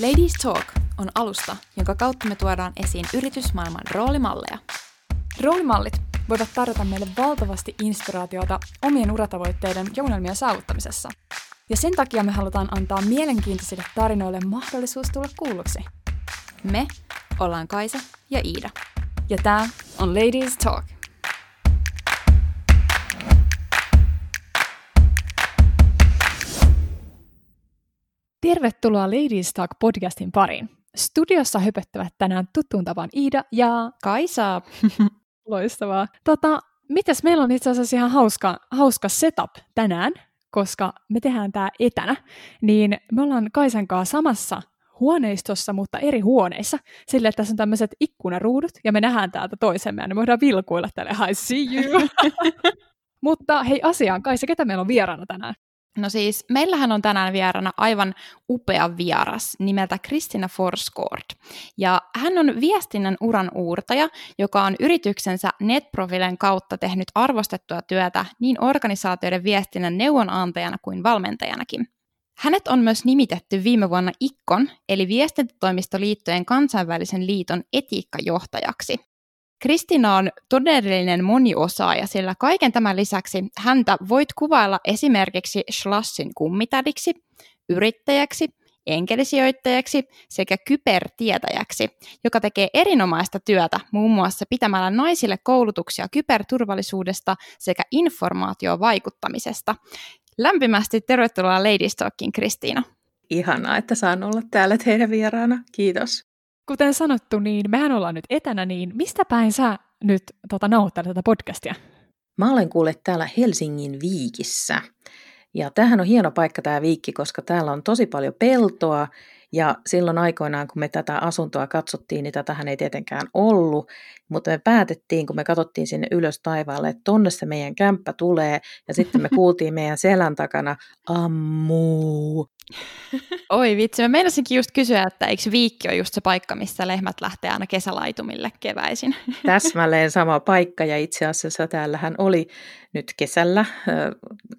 Ladies Talk on alusta, jonka kautta me tuodaan esiin yritysmaailman roolimalleja. Roolimallit voivat tarjota meille valtavasti inspiraatiota omien uratavoitteiden ja unelmien saavuttamisessa. Ja sen takia me halutaan antaa mielenkiintoisille tarinoille mahdollisuus tulla kuulluksi. Me ollaan Kaisa ja Iida. Ja tämä on Ladies Talk. Tervetuloa Ladies Talk podcastin pariin. Studiossa höpöttävät tänään tuttuun tapaan Iida ja Kaisa! Loistavaa. Tota, mitäs meillä on itse asiassa ihan hauska, hauska setup tänään, koska me tehdään tämä etänä, niin me ollaan Kaisan kanssa samassa huoneistossa, mutta eri huoneissa, sillä että tässä on tämmöiset ikkunaruudut, ja me nähdään täältä toisemme, ja me voidaan vilkuilla tälle, hi see you. mutta hei asiaan, Kaisa, ketä meillä on vieraana tänään? No siis, meillähän on tänään vieraana aivan upea vieras nimeltä Kristina Forsgård. Ja hän on viestinnän uran uurtaja, joka on yrityksensä NetProfilen kautta tehnyt arvostettua työtä niin organisaatioiden viestinnän neuvonantajana kuin valmentajanakin. Hänet on myös nimitetty viime vuonna IKKON, eli viestintätoimistoliittojen kansainvälisen liiton etiikkajohtajaksi. Kristina on todellinen moniosaaja, sillä kaiken tämän lisäksi häntä voit kuvailla esimerkiksi Schlassin kummitädiksi, yrittäjäksi, enkelisijoittajaksi sekä kybertietäjäksi, joka tekee erinomaista työtä muun muassa pitämällä naisille koulutuksia kyberturvallisuudesta sekä informaatiovaikuttamisesta. Lämpimästi tervetuloa Ladies Talkiin, Kristiina. Ihanaa, että saan olla täällä teidän vieraana. Kiitos. Kuten sanottu, niin mehän ollaan nyt etänä, niin mistä päin sä nyt tota, nauhoittelet tätä podcastia? Mä olen kuule täällä Helsingin Viikissä. Ja tämähän on hieno paikka tämä viikki, koska täällä on tosi paljon peltoa ja silloin aikoinaan, kun me tätä asuntoa katsottiin, niin tätähän ei tietenkään ollut, mutta me päätettiin, kun me katsottiin sinne ylös taivaalle, että tonne se meidän kämppä tulee, ja sitten me kuultiin meidän selän takana, ammu. Oi vitsi, mä meinasinkin just kysyä, että eikö viikki ole just se paikka, missä lehmät lähtee aina kesälaitumille keväisin? Täsmälleen sama paikka, ja itse asiassa täällähän oli nyt kesällä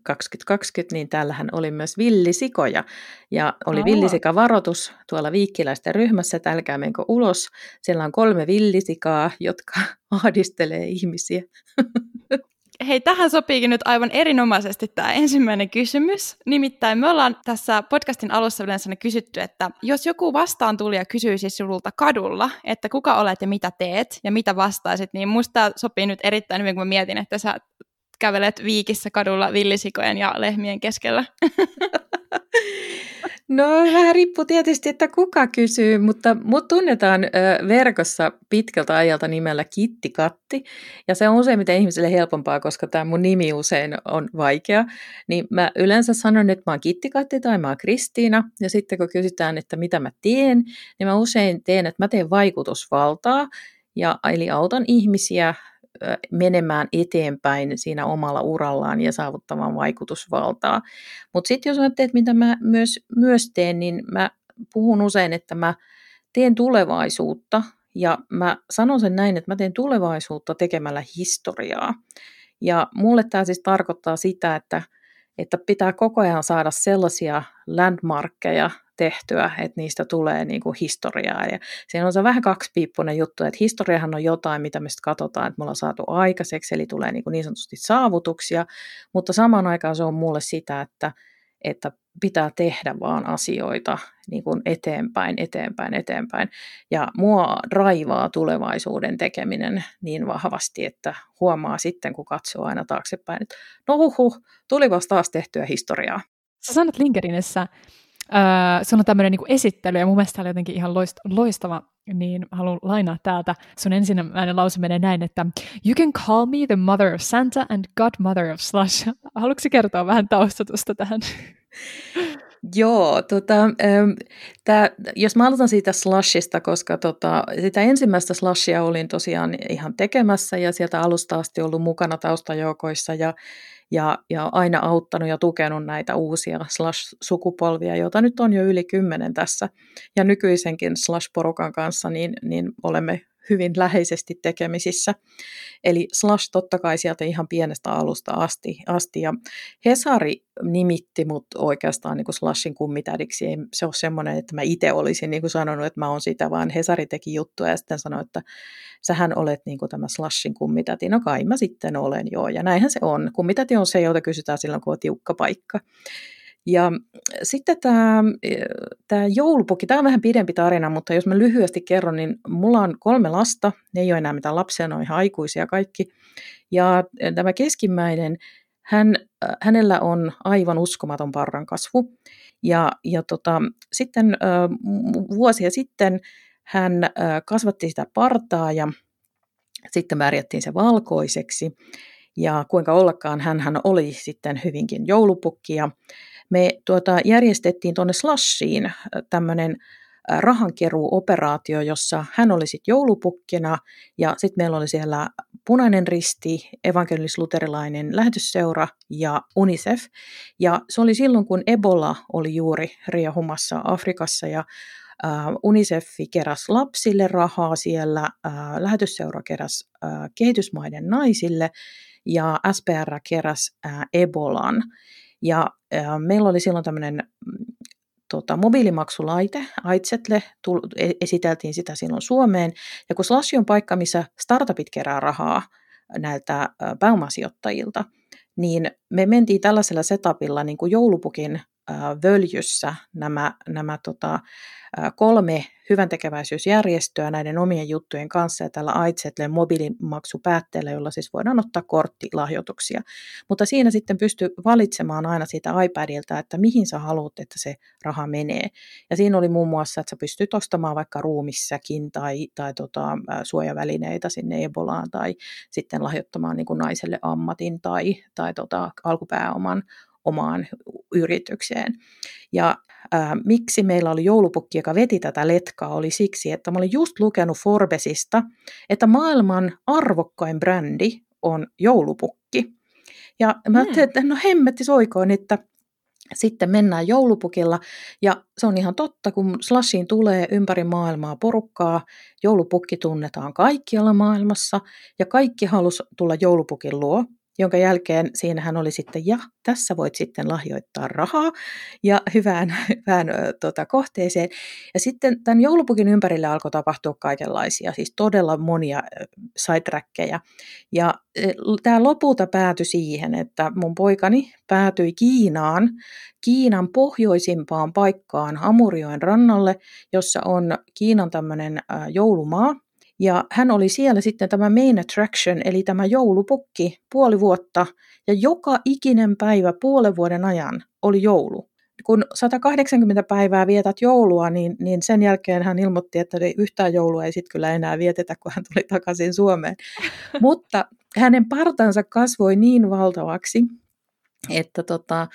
2020, niin täällähän oli myös villisikoja, ja oli villisikavaroitus tuolla viikkiläisten ryhmässä, että älkää menkö ulos, siellä on kolme villisikaa, jotka ahdistelee ihmisiä. Hei, tähän sopiikin nyt aivan erinomaisesti tämä ensimmäinen kysymys. Nimittäin me ollaan tässä podcastin alussa yleensä kysytty, että jos joku vastaan tuli ja kysyisi sinulta kadulla, että kuka olet ja mitä teet ja mitä vastaisit, niin musta sopii nyt erittäin hyvin, kun mä mietin, että sä kävelet viikissä kadulla villisikojen ja lehmien keskellä. No vähän riippuu tietysti, että kuka kysyy, mutta mut tunnetaan verkossa pitkältä ajalta nimellä Kitti Katti. Ja se on useimmiten ihmisille helpompaa, koska tämä mun nimi usein on vaikea. Niin mä yleensä sanon, että mä oon Kitti Katti tai mä oon Kristiina. Ja sitten kun kysytään, että mitä mä teen, niin mä usein teen, että mä teen vaikutusvaltaa. Ja, eli autan ihmisiä menemään eteenpäin siinä omalla urallaan ja saavuttamaan vaikutusvaltaa. Mutta sitten jos ajattelet, mitä mä myös, myös teen, niin mä puhun usein, että mä teen tulevaisuutta ja mä sanon sen näin, että mä teen tulevaisuutta tekemällä historiaa. Ja mulle tämä siis tarkoittaa sitä, että, että pitää koko ajan saada sellaisia landmarkkeja tehtyä, että niistä tulee niin kuin historiaa. Ja siinä on se vähän kaksipiippunen juttu, että historiahan on jotain, mitä me sitten katsotaan, että me ollaan saatu aikaiseksi, eli tulee niin, kuin niin sanotusti saavutuksia, mutta samaan aikaan se on mulle sitä, että, että pitää tehdä vaan asioita niin kuin eteenpäin, eteenpäin, eteenpäin. Ja mua raivaa tulevaisuuden tekeminen niin vahvasti, että huomaa sitten, kun katsoo aina taaksepäin, että no huhu, tuli vasta taas tehtyä historiaa. Sä sanot LinkedInissä, Öö, sun on tämmöinen niin esittely, ja mun mielestä oli jotenkin ihan loist, loistava, niin haluan lainaa täältä. Sun ensimmäinen lause menee näin, että You can call me the mother of Santa and godmother of Slush. Haluatko kertoa vähän taustatusta tähän? Joo, tota, tää, jos mä aloitan siitä slushista, koska tota, sitä ensimmäistä slushia olin tosiaan ihan tekemässä ja sieltä alusta asti ollut mukana taustajoukoissa ja ja, ja aina auttanut ja tukenut näitä uusia slash-sukupolvia, joita nyt on jo yli kymmenen tässä. Ja nykyisenkin slash-porukan kanssa niin, niin olemme hyvin läheisesti tekemisissä. Eli Slash totta kai sieltä ihan pienestä alusta asti. asti. Ja Hesari nimitti mut oikeastaan niin kuin Slashin kummitädiksi. Ei se ole semmoinen, että mä itse olisin niin kuin sanonut, että mä oon sitä, vaan Hesari teki juttuja ja sitten sanoi, että sähän olet niin kuin tämä Slashin kummitäti. No kai mä sitten olen joo, ja näinhän se on. Kummitäti on se, jota kysytään silloin, kun on tiukka paikka. Ja sitten tämä, tämä joulupukki, tämä on vähän pidempi tarina, mutta jos mä lyhyesti kerron, niin mulla on kolme lasta, ne ei ole enää mitään lapsia, ne on ihan aikuisia kaikki. Ja tämä keskimmäinen, hän, hänellä on aivan uskomaton parran kasvu. Ja, ja tota, sitten vuosia sitten hän kasvatti sitä partaa ja sitten värjättiin se valkoiseksi. Ja kuinka ollakaan, hän oli sitten hyvinkin joulupukki. Ja me tuota, järjestettiin tuonne Slashiin tämmöinen rahankeruuoperaatio, jossa hän oli sitten joulupukkina ja sitten meillä oli siellä Punainen Risti, evankelis-luterilainen lähetysseura ja UNICEF. Ja se oli silloin, kun Ebola oli juuri riehumassa Afrikassa ja UNICEF keräsi lapsille rahaa siellä, lähetysseura keräsi kehitysmaiden naisille ja SPR keräsi Ebolan. Ja äh, meillä oli silloin tämmöinen mm, tota, mobiilimaksulaite, Aitsetle, tull, e, esiteltiin sitä silloin Suomeen. Ja kun Slash on paikka, missä startupit kerää rahaa näiltä äh, pääomasijoittajilta, niin me mentiin tällaisella setupilla niin kuin joulupukin völjyssä nämä, nämä tota, kolme hyvän tekeväisyysjärjestöä näiden omien juttujen kanssa ja tällä Aitsetlen mobiilimaksupäätteellä, jolla siis voidaan ottaa korttilahjoituksia. Mutta siinä sitten pystyy valitsemaan aina siitä iPadilta, että mihin sä haluat, että se raha menee. Ja siinä oli muun muassa, että sä pystyt ostamaan vaikka ruumissäkin tai, tai tota, suojavälineitä sinne Ebolaan tai sitten lahjoittamaan niin kuin naiselle ammatin tai, tai tota, alkupääoman omaan yritykseen. Ja ää, miksi meillä oli joulupukki, joka veti tätä letkaa, oli siksi, että mä olin just lukenut Forbesista, että maailman arvokkain brändi on joulupukki. Ja mä ajattelin, hmm. että no hemmetti soikoon, että sitten mennään joulupukilla ja se on ihan totta, kun Slashiin tulee ympäri maailmaa porukkaa, joulupukki tunnetaan kaikkialla maailmassa ja kaikki halus tulla joulupukin luo jonka jälkeen siinähän oli sitten, ja tässä voit sitten lahjoittaa rahaa ja hyvään, hyvään tota, kohteeseen. Ja sitten tämän joulupukin ympärille alkoi tapahtua kaikenlaisia, siis todella monia sidetrackeja. Ja tämä lopulta päätyi siihen, että mun poikani päätyi Kiinaan, Kiinan pohjoisimpaan paikkaan Amurioen rannalle, jossa on Kiinan tämmöinen joulumaa, ja hän oli siellä sitten tämä main attraction, eli tämä joulupukki, puoli vuotta, ja joka ikinen päivä puolen vuoden ajan oli joulu. Kun 180 päivää vietät joulua, niin, niin sen jälkeen hän ilmoitti, että yhtään joulua ei sitten kyllä enää vietetä, kun hän tuli takaisin Suomeen. Mutta hänen partansa kasvoi niin valtavaksi, että tota,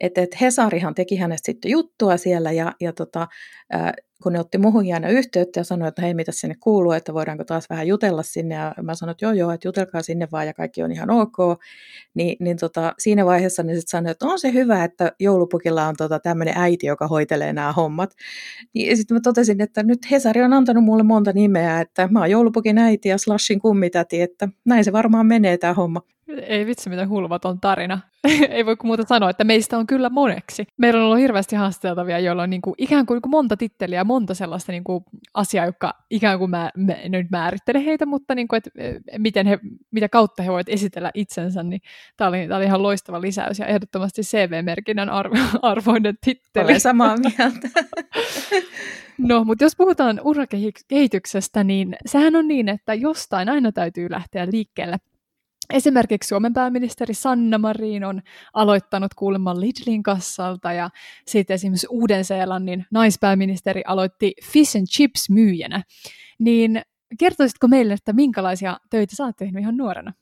et, et Hesarihan teki hänestä sitten juttua siellä ja, ja tota, ää, kun ne otti muhun jäänyt yhteyttä ja sanoi, että hei, mitä sinne kuuluu, että voidaanko taas vähän jutella sinne. Ja mä sanoin, että joo, joo, että jutelkaa sinne vaan ja kaikki on ihan ok. Ni, niin tota, siinä vaiheessa ne sitten sanoi, että on se hyvä, että joulupukilla on tota, tämmöinen äiti, joka hoitelee nämä hommat. Niin sitten mä totesin, että nyt Hesari on antanut mulle monta nimeä, että mä oon joulupukin äiti ja Slashin kummitäti, että näin se varmaan menee tämä homma. Ei vitsi, mitä hulvaton tarina. Ei voi muuta sanoa, että meistä on kyllä moneksi. Meillä on ollut hirveästi haasteltavia, joilla on niin kuin, ikään kuin, niin kuin monta titteliä, monta sellaista niin kuin, asiaa, jotka ikään kuin mä, mä en nyt määrittele heitä, mutta niin kuin, että miten he, mitä kautta he voivat esitellä itsensä, niin tämä oli, tämä oli ihan loistava lisäys ja ehdottomasti CV-merkinnän arvo, arvoinen titteli. Olen samaa mieltä. No, mutta jos puhutaan urakehityksestä, niin sehän on niin, että jostain aina täytyy lähteä liikkeelle. Esimerkiksi Suomen pääministeri Sanna Marin on aloittanut kuulemma Lidlin kassalta ja sitten esimerkiksi Uuden-Seelannin naispääministeri aloitti fish and chips myyjänä. Niin kertoisitko meille, että minkälaisia töitä sä oot tehnyt ihan nuorena?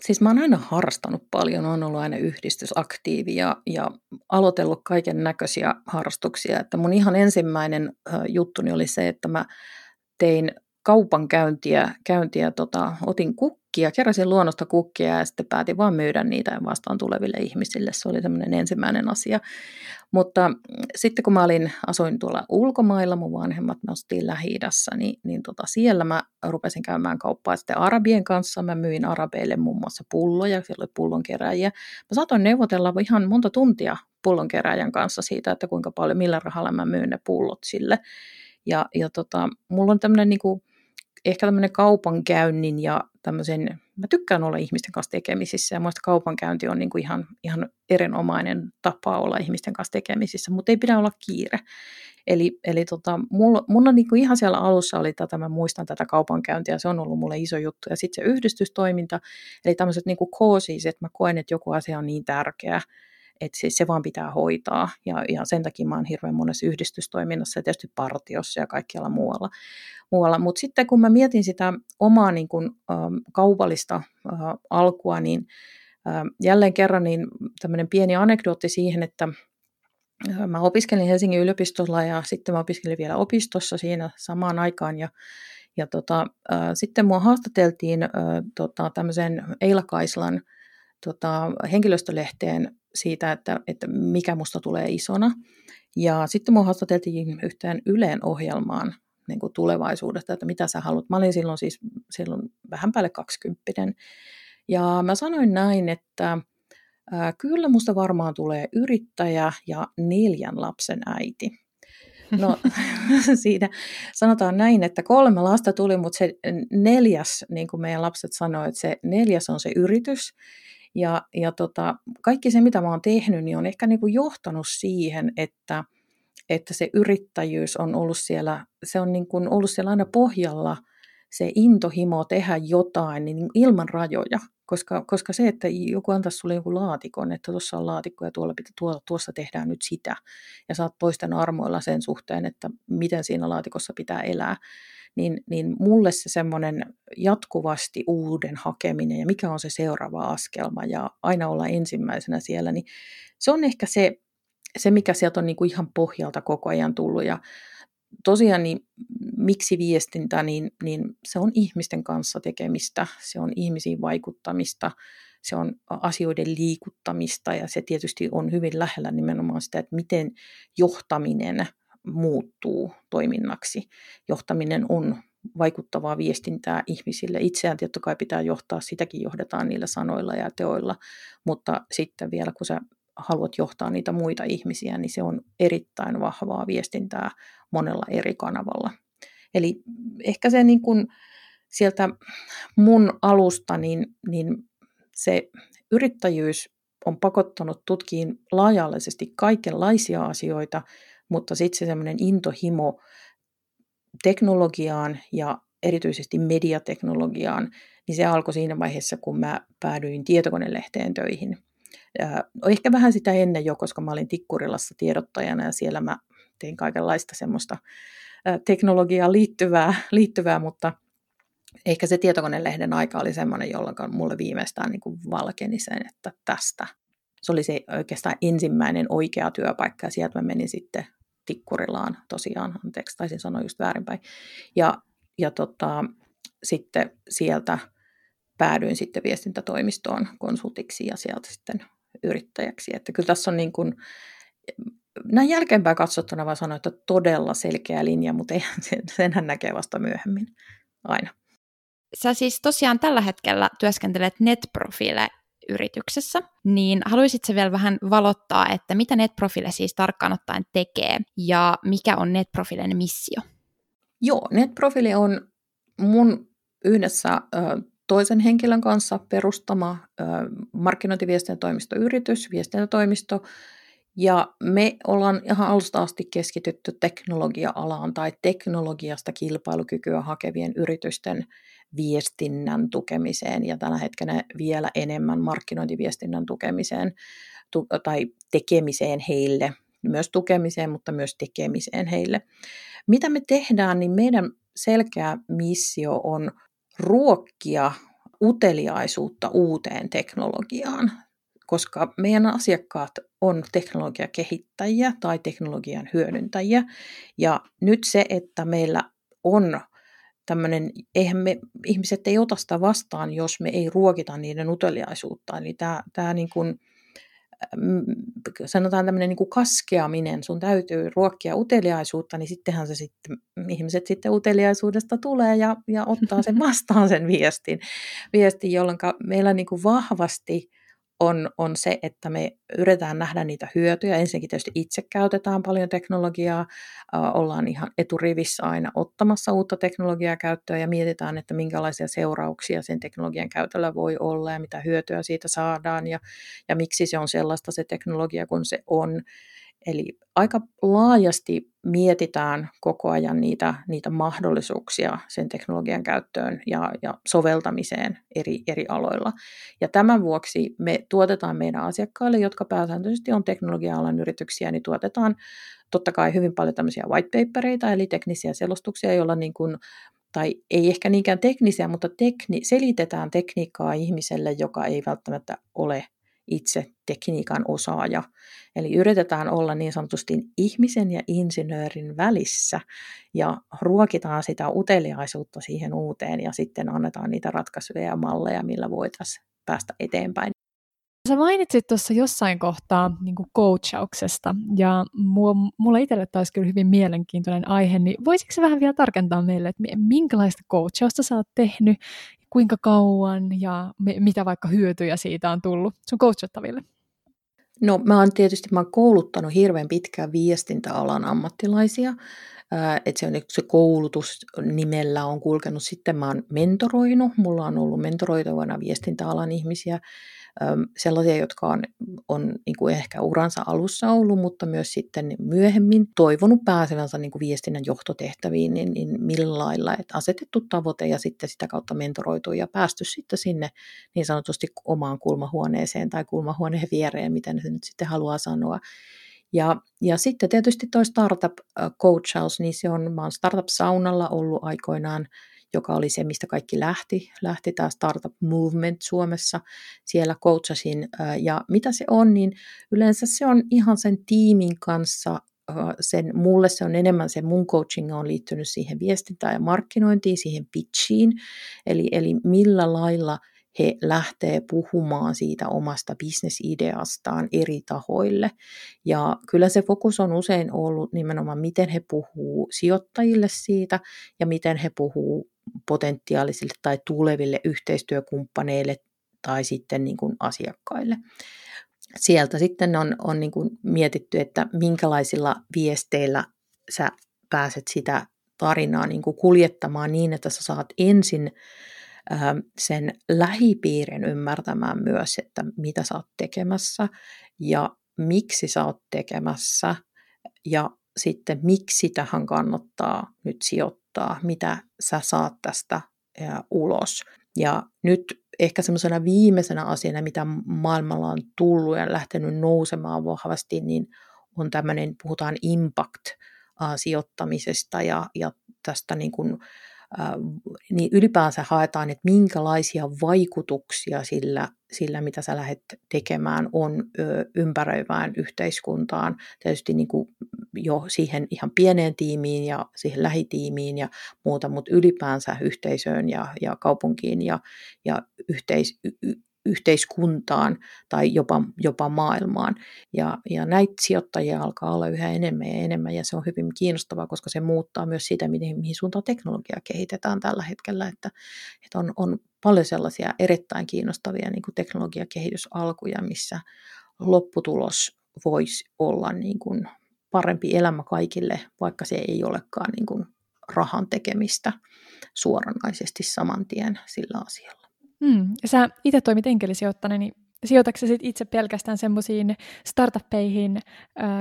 Siis mä oon aina harrastanut paljon, on ollut aina yhdistysaktiivi ja, ja aloitellut kaiken näköisiä harrastuksia. Että mun ihan ensimmäinen juttuni oli se, että mä tein kaupankäyntiä, käyntiä, tota, otin kuk- kukkia, keräsin luonnosta kukkia ja sitten päätin vaan myydä niitä vastaan tuleville ihmisille. Se oli semmoinen ensimmäinen asia. Mutta mm, sitten kun mä olin, asuin tuolla ulkomailla, mun vanhemmat me ostiin lähi niin, niin tota, siellä mä rupesin käymään kauppaa sitten arabien kanssa. Mä myin arabeille muun muassa pulloja, siellä oli pullonkeräjiä. Mä saatoin neuvotella ihan monta tuntia pullonkeräjän kanssa siitä, että kuinka paljon, millä rahalla mä myyn ne pullot sille. Ja, ja tota, mulla on tämmöinen niin kuin, ehkä tämmöinen kaupankäynnin ja tämmöisen, mä tykkään olla ihmisten kanssa tekemisissä ja muista kaupankäynti on niin kuin ihan, ihan erinomainen tapa olla ihmisten kanssa tekemisissä, mutta ei pidä olla kiire. Eli, eli tota, mulla, mulla niin kuin ihan siellä alussa oli tätä, mä muistan tätä kaupankäyntiä, se on ollut mulle iso juttu. Ja sitten se yhdistystoiminta, eli tämmöiset niin koosis, että mä koen, että joku asia on niin tärkeä, että siis se vaan pitää hoitaa. Ja, ja sen takia mä oon hirveän monessa yhdistystoiminnassa ja tietysti partiossa ja kaikkialla muualla. muualla. Mutta sitten kun mä mietin sitä omaa niin kun, ä, kaupallista ä, alkua, niin ä, jälleen kerran niin tämmöinen pieni anekdootti siihen, että Mä opiskelin Helsingin yliopistolla ja sitten mä opiskelin vielä opistossa siinä samaan aikaan ja, ja tota, äh, sitten mua haastateltiin äh, tota, tämmöisen Eila Kaislan tota, henkilöstölehteen siitä, että, että mikä musta tulee isona. Ja sitten mua haastateltiin yhteen Yleen ohjelmaan niin kuin tulevaisuudesta, että mitä sä haluat. Mä olin silloin siis silloin vähän päälle kaksikymppinen. Ja mä sanoin näin, että ää, kyllä musta varmaan tulee yrittäjä ja neljän lapsen äiti. No siinä sanotaan näin, että kolme lasta tuli, mutta se neljäs, niin kuin meidän lapset sanoivat, että se neljäs on se yritys. Ja, ja tota, kaikki se, mitä mä oon tehnyt, niin on ehkä niin kuin johtanut siihen, että, että se yrittäjyys on ollut siellä, se on niin kuin ollut siellä aina pohjalla, se intohimo tehdä jotain niin ilman rajoja. Koska, koska se, että joku antaisi sulle joku laatikon, että tuossa on laatikko ja tuolla, tuolla, tuossa tehdään nyt sitä, ja saat toisten armoilla sen suhteen, että miten siinä laatikossa pitää elää, niin, niin mulle se semmoinen jatkuvasti uuden hakeminen ja mikä on se seuraava askelma ja aina olla ensimmäisenä siellä, niin se on ehkä se, se mikä sieltä on niin kuin ihan pohjalta koko ajan tullut. Ja tosiaan niin miksi viestintä, niin, niin se on ihmisten kanssa tekemistä, se on ihmisiin vaikuttamista, se on asioiden liikuttamista ja se tietysti on hyvin lähellä nimenomaan sitä, että miten johtaminen muuttuu toiminnaksi. Johtaminen on vaikuttavaa viestintää ihmisille. Itseään totta kai pitää johtaa, sitäkin johdetaan niillä sanoilla ja teoilla, mutta sitten vielä kun sä haluat johtaa niitä muita ihmisiä, niin se on erittäin vahvaa viestintää monella eri kanavalla. Eli ehkä se niin kuin sieltä mun alusta, niin, niin se yrittäjyys on pakottanut tutkiin laajallisesti kaikenlaisia asioita, mutta sitten se semmoinen intohimo teknologiaan ja erityisesti mediateknologiaan, niin se alkoi siinä vaiheessa, kun mä päädyin tietokonelehteen töihin. Ja ehkä vähän sitä ennen jo, koska mä olin Tikkurilassa tiedottajana ja siellä mä tein kaikenlaista semmoista teknologiaan liittyvää, liittyvää mutta ehkä se tietokonelehden aika oli semmoinen, jolloin mulle viimeistään niin kuin valkeni sen, että tästä. Se oli se oikeastaan ensimmäinen oikea työpaikka ja sieltä mä menin sitten Tikkurilaan tosiaan, anteeksi, taisin sanoa just väärinpäin. Ja, ja tota, sitten sieltä päädyin sitten viestintätoimistoon konsultiksi ja sieltä sitten yrittäjäksi. Että kyllä tässä on niin kuin, näin jälkeenpäin katsottuna vaan sanoa, että todella selkeä linja, mutta eihän sen, senhän näkee vasta myöhemmin aina. Sä siis tosiaan tällä hetkellä työskentelet NetProfile yrityksessä, niin haluaisitko vielä vähän valottaa, että mitä NetProfile siis tarkkaan ottaen tekee ja mikä on NetProfilen missio? Joo, NetProfile on mun yhdessä toisen henkilön kanssa perustama markkinointiviestintätoimistoyritys, viestintätoimisto, ja me ollaan ihan alusta asti keskitytty teknologia-alaan tai teknologiasta kilpailukykyä hakevien yritysten viestinnän tukemiseen ja tänä hetkenä vielä enemmän markkinointiviestinnän tukemiseen tu- tai tekemiseen heille, myös tukemiseen, mutta myös tekemiseen heille. Mitä me tehdään, niin meidän selkeä missio on ruokkia uteliaisuutta uuteen teknologiaan, koska meidän asiakkaat on teknologiakehittäjiä tai teknologian hyödyntäjiä. Ja nyt se, että meillä on tämmöinen, eihän me, ihmiset ei ota sitä vastaan, jos me ei ruokita niiden uteliaisuutta. Eli tämä, tämä niin kuin, sanotaan tämmöinen niin kuin kaskeaminen, sun täytyy ruokkia uteliaisuutta, niin sittenhän se sitten, ihmiset sitten uteliaisuudesta tulee ja, ja ottaa sen vastaan sen viestin, viestin jolloin meillä niin kuin vahvasti on, on se, että me yritetään nähdä niitä hyötyjä. Ensinnäkin tietysti itse käytetään paljon teknologiaa, ollaan ihan eturivissä aina ottamassa uutta teknologiaa käyttöön ja mietitään, että minkälaisia seurauksia sen teknologian käytöllä voi olla ja mitä hyötyä siitä saadaan ja, ja miksi se on sellaista se teknologia kun se on. Eli aika laajasti mietitään koko ajan niitä, niitä mahdollisuuksia sen teknologian käyttöön ja, ja soveltamiseen eri, eri aloilla. Ja tämän vuoksi me tuotetaan meidän asiakkaille, jotka pääsääntöisesti on teknologia-alan yrityksiä, niin tuotetaan totta kai hyvin paljon tämmöisiä white papereita, eli teknisiä selostuksia, joilla niin kuin tai ei ehkä niinkään teknisiä, mutta tekni, selitetään tekniikkaa ihmiselle, joka ei välttämättä ole itse tekniikan osaaja. Eli yritetään olla niin sanotusti ihmisen ja insinöörin välissä ja ruokitaan sitä uteliaisuutta siihen uuteen ja sitten annetaan niitä ratkaisuja ja malleja, millä voitaisiin päästä eteenpäin. Sä mainitsit tuossa jossain kohtaa niin coachauksesta, ja mulla itselle taisi kyllä hyvin mielenkiintoinen aihe, niin voisitko vähän vielä tarkentaa meille, että minkälaista coachausta sä oot tehnyt, kuinka kauan ja mitä vaikka hyötyjä siitä on tullut sun coachattaville? No mä oon tietysti mä oon kouluttanut hirveän pitkään viestintäalan ammattilaisia, että se, on, se koulutus nimellä on kulkenut. Sitten mä oon mentoroinut, mulla on ollut mentoroitavana viestintäalan ihmisiä, sellaisia, jotka on, on niin kuin ehkä uransa alussa ollut, mutta myös sitten myöhemmin toivonut pääsevänsä niin kuin viestinnän johtotehtäviin, niin, niin millä lailla, että asetettu tavoite ja sitten sitä kautta mentoroitu ja päästy sitten sinne niin sanotusti omaan kulmahuoneeseen tai kulmahuoneen viereen, miten se nyt sitten haluaa sanoa. Ja, ja sitten tietysti tuo startup coachaus, niin se on, mä oon startup-saunalla ollut aikoinaan joka oli se, mistä kaikki lähti. Lähti tämä Startup Movement Suomessa. Siellä coachasin. Ja mitä se on, niin yleensä se on ihan sen tiimin kanssa sen, mulle se on enemmän se mun coaching on liittynyt siihen viestintään ja markkinointiin, siihen pitchiin, eli, eli millä lailla he lähtee puhumaan siitä omasta bisnesideastaan eri tahoille. Ja kyllä se fokus on usein ollut nimenomaan, miten he puhuu sijoittajille siitä ja miten he puhuu potentiaalisille tai tuleville yhteistyökumppaneille tai sitten niin kuin asiakkaille. Sieltä sitten on, on niin kuin mietitty, että minkälaisilla viesteillä sä pääset sitä tarinaa niin kuin kuljettamaan niin, että sä saat ensin sen lähipiirin ymmärtämään myös, että mitä sä oot tekemässä ja miksi sä oot tekemässä ja sitten miksi tähän kannattaa nyt sijoittaa, mitä sä saat tästä ulos. Ja nyt ehkä semmoisena viimeisenä asiana, mitä maailmalla on tullut ja lähtenyt nousemaan vahvasti, niin on tämmöinen, puhutaan impact-sijoittamisesta ja, ja tästä niin kuin niin ylipäänsä haetaan, että minkälaisia vaikutuksia sillä, sillä mitä sä lähdet tekemään, on ympäröivään yhteiskuntaan. Tietysti niin kuin jo siihen ihan pieneen tiimiin ja siihen lähitiimiin ja muuta, mutta ylipäänsä yhteisöön ja, ja kaupunkiin ja, ja yhteis, yhteiskuntaan tai jopa, jopa maailmaan. Ja, ja näitä sijoittajia alkaa olla yhä enemmän ja enemmän ja se on hyvin kiinnostavaa, koska se muuttaa myös sitä, mihin, mihin suuntaan teknologiaa kehitetään tällä hetkellä, että, että on, on paljon sellaisia erittäin kiinnostavia niin kuin teknologiakehitysalkuja, missä lopputulos voisi olla niin kuin parempi elämä kaikille, vaikka se ei olekaan niin kuin rahan tekemistä suoranaisesti saman tien sillä asialla. Mm. Ja sä itse toimit enkelisijoittajana, niin sijoitatko sit itse pelkästään semmoisiin startuppeihin,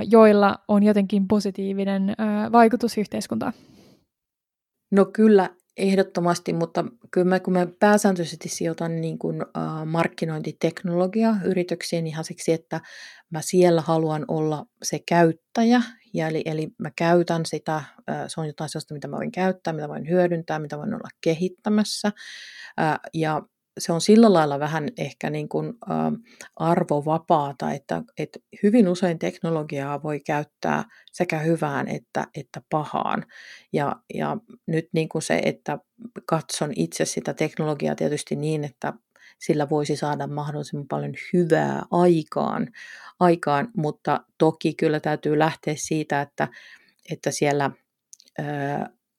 joilla on jotenkin positiivinen vaikutus yhteiskuntaan? No kyllä, ehdottomasti, mutta kyllä mä, kun mä pääsääntöisesti sijoitan niin kuin, äh, markkinointiteknologia yrityksiin ihan siksi, että mä siellä haluan olla se käyttäjä, ja eli, eli mä käytän sitä, äh, se on jotain sellaista, mitä mä voin käyttää, mitä voin hyödyntää, mitä voin olla kehittämässä, äh, ja se on sillä lailla vähän ehkä niin kuin, ä, arvovapaata, että, että hyvin usein teknologiaa voi käyttää sekä hyvään että, että pahaan. Ja, ja nyt niin kuin se, että katson itse sitä teknologiaa tietysti niin, että sillä voisi saada mahdollisimman paljon hyvää aikaan, aikaan mutta toki kyllä täytyy lähteä siitä, että, että siellä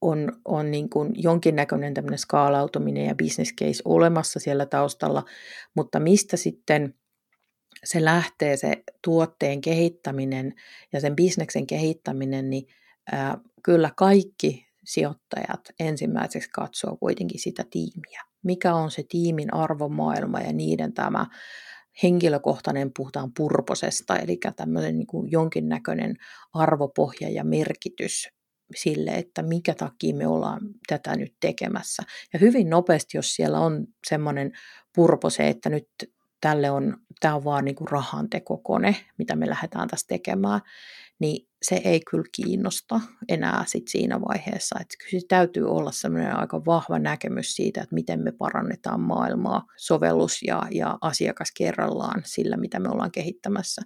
on, on niin kuin jonkinnäköinen tämmöinen skaalautuminen ja business case olemassa siellä taustalla, mutta mistä sitten se lähtee se tuotteen kehittäminen ja sen bisneksen kehittäminen, niin ää, kyllä kaikki sijoittajat ensimmäiseksi katsoo kuitenkin sitä tiimiä. Mikä on se tiimin arvomaailma ja niiden tämä henkilökohtainen, puhutaan purposesta, eli tämmöinen niin kuin jonkinnäköinen arvopohja ja merkitys sille, että mikä takia me ollaan tätä nyt tekemässä. Ja hyvin nopeasti, jos siellä on semmoinen purpose, että nyt tälle on, tämä on vaan niin kuin rahantekokone, mitä me lähdetään tässä tekemään, niin se ei kyllä kiinnosta enää sit siinä vaiheessa. Että kyllä se täytyy olla semmoinen aika vahva näkemys siitä, että miten me parannetaan maailmaa sovellus ja, ja asiakas kerrallaan sillä, mitä me ollaan kehittämässä.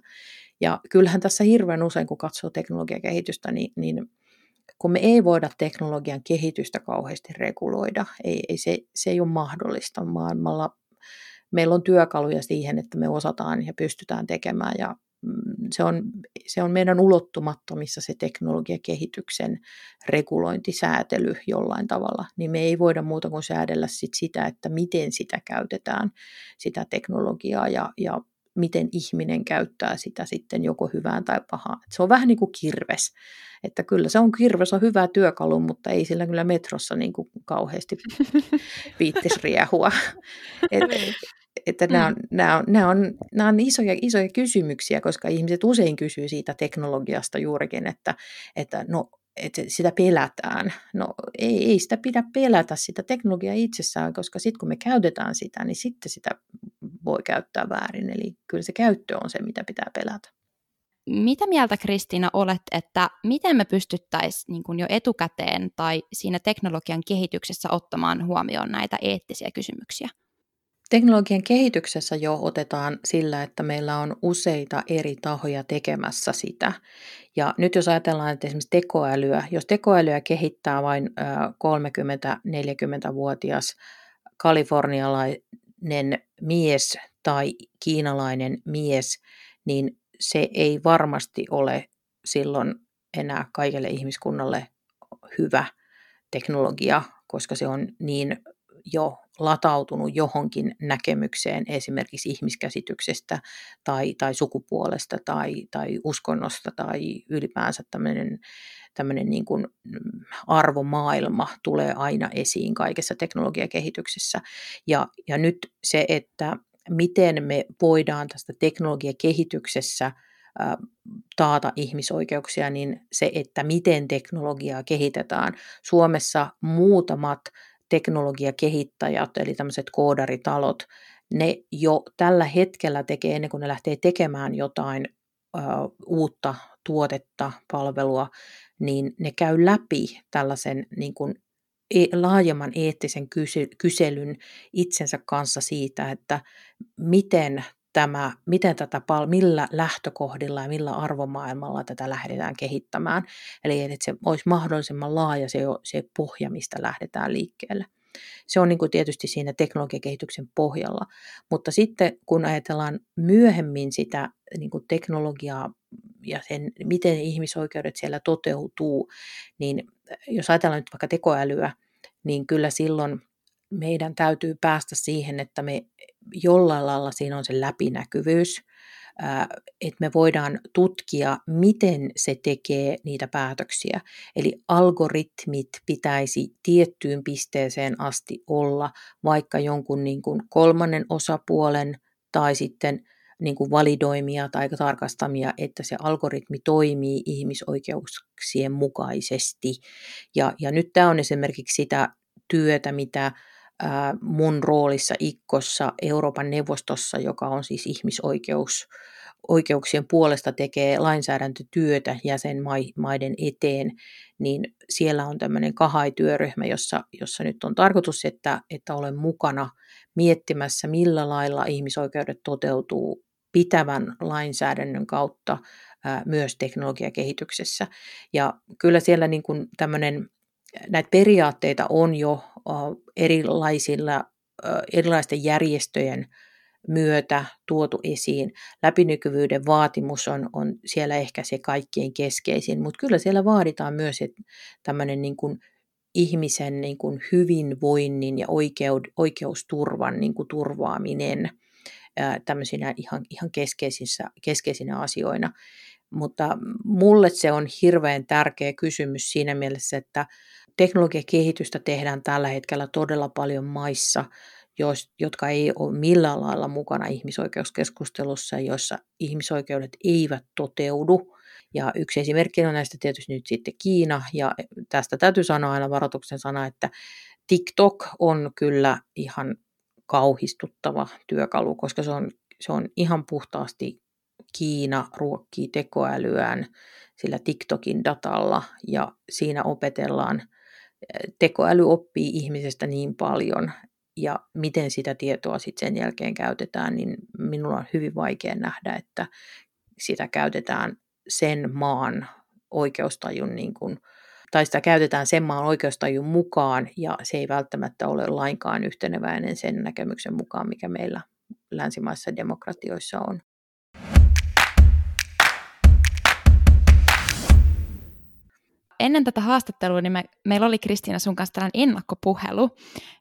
Ja kyllähän tässä hirveän usein, kun katsoo teknologiakehitystä, niin, niin kun me ei voida teknologian kehitystä kauheasti reguloida, ei, ei se, se ei ole mahdollista maailmalla. Meillä on työkaluja siihen, että me osataan ja pystytään tekemään ja mm, se on, se on meidän ulottumattomissa se teknologiakehityksen regulointisäätely jollain tavalla, niin me ei voida muuta kuin säädellä sit sitä, että miten sitä käytetään, sitä teknologiaa ja, ja miten ihminen käyttää sitä sitten joko hyvään tai pahaan. Se on vähän niin kuin kirves. Että kyllä se on kirves on hyvä työkalu, mutta ei sillä kyllä metrossa niin kuin kauheasti viittis riehua. Et, niin. että nämä on, nämä on, nämä on, nämä on isoja, isoja kysymyksiä, koska ihmiset usein kysyy siitä teknologiasta juurikin, että, että no että sitä pelätään. No ei, ei sitä pidä pelätä sitä teknologiaa itsessään, koska sitten kun me käytetään sitä, niin sitten sitä voi käyttää väärin. Eli kyllä se käyttö on se, mitä pitää pelätä. Mitä mieltä Kristiina olet, että miten me pystyttäisiin niin jo etukäteen tai siinä teknologian kehityksessä ottamaan huomioon näitä eettisiä kysymyksiä? Teknologian kehityksessä jo otetaan sillä, että meillä on useita eri tahoja tekemässä sitä. Ja nyt jos ajatellaan, että esimerkiksi tekoälyä, jos tekoälyä kehittää vain 30-40-vuotias kalifornialainen mies tai kiinalainen mies, niin se ei varmasti ole silloin enää kaikille ihmiskunnalle hyvä teknologia, koska se on niin jo latautunut johonkin näkemykseen esimerkiksi ihmiskäsityksestä tai, tai sukupuolesta tai, tai uskonnosta tai ylipäänsä tämmöinen, tämmöinen niin kuin arvomaailma tulee aina esiin kaikessa teknologiakehityksessä. Ja, ja nyt se, että miten me voidaan tästä teknologiakehityksessä taata ihmisoikeuksia, niin se, että miten teknologiaa kehitetään. Suomessa muutamat teknologiakehittäjät, eli tämmöiset koodaritalot, ne jo tällä hetkellä tekee, ennen kuin ne lähtee tekemään jotain ö, uutta tuotetta, palvelua, niin ne käy läpi tällaisen niin kuin e, laajemman eettisen kyselyn itsensä kanssa siitä, että miten tämä, miten tätä, millä lähtökohdilla ja millä arvomaailmalla tätä lähdetään kehittämään. Eli että se olisi mahdollisimman laaja se, se pohja, mistä lähdetään liikkeelle. Se on niin kuin tietysti siinä teknologiakehityksen pohjalla. Mutta sitten kun ajatellaan myöhemmin sitä niin kuin teknologiaa ja sen, miten ihmisoikeudet siellä toteutuu, niin jos ajatellaan nyt vaikka tekoälyä, niin kyllä silloin meidän täytyy päästä siihen, että me jollain lailla siinä on se läpinäkyvyys, että me voidaan tutkia, miten se tekee niitä päätöksiä. Eli algoritmit pitäisi tiettyyn pisteeseen asti olla vaikka jonkun niin kuin kolmannen osapuolen tai sitten niin kuin validoimia tai tarkastamia, että se algoritmi toimii ihmisoikeuksien mukaisesti. Ja, ja nyt tämä on esimerkiksi sitä työtä, mitä mun roolissa Ikkossa Euroopan neuvostossa, joka on siis ihmisoikeus, oikeuksien puolesta tekee lainsäädäntötyötä jäsenmaiden eteen, niin siellä on tämmöinen kahai-työryhmä, jossa, jossa nyt on tarkoitus, että, että olen mukana miettimässä, millä lailla ihmisoikeudet toteutuu pitävän lainsäädännön kautta myös teknologiakehityksessä. Ja kyllä siellä niin kuin tämmöinen, näitä periaatteita on jo erilaisilla, erilaisten järjestöjen myötä tuotu esiin. Läpinykyvyyden vaatimus on, on siellä ehkä se kaikkein keskeisin, mutta kyllä siellä vaaditaan myös tämmöinen niin kuin ihmisen niin kuin hyvinvoinnin ja oikeud, oikeusturvan niin kuin turvaaminen tämmöisinä ihan, ihan keskeisissä, keskeisinä asioina. Mutta mulle se on hirveän tärkeä kysymys siinä mielessä, että teknologiakehitystä tehdään tällä hetkellä todella paljon maissa, jotka ei ole millään lailla mukana ihmisoikeuskeskustelussa, joissa ihmisoikeudet eivät toteudu. Ja yksi esimerkki on näistä tietysti nyt sitten Kiina, ja tästä täytyy sanoa aina varoituksen sana, että TikTok on kyllä ihan kauhistuttava työkalu, koska se on, se on ihan puhtaasti Kiina ruokkii tekoälyään sillä TikTokin datalla ja siinä opetellaan, tekoäly oppii ihmisestä niin paljon ja miten sitä tietoa sitten sen jälkeen käytetään, niin minulla on hyvin vaikea nähdä, että sitä käytetään sen maan oikeustajun niin kuin, tai sitä käytetään sen maan oikeustajun mukaan, ja se ei välttämättä ole lainkaan yhteneväinen sen näkemyksen mukaan, mikä meillä länsimaissa demokratioissa on. Ennen tätä haastattelua niin me, meillä oli Kristiina sun kanssa tällainen ennakkopuhelu,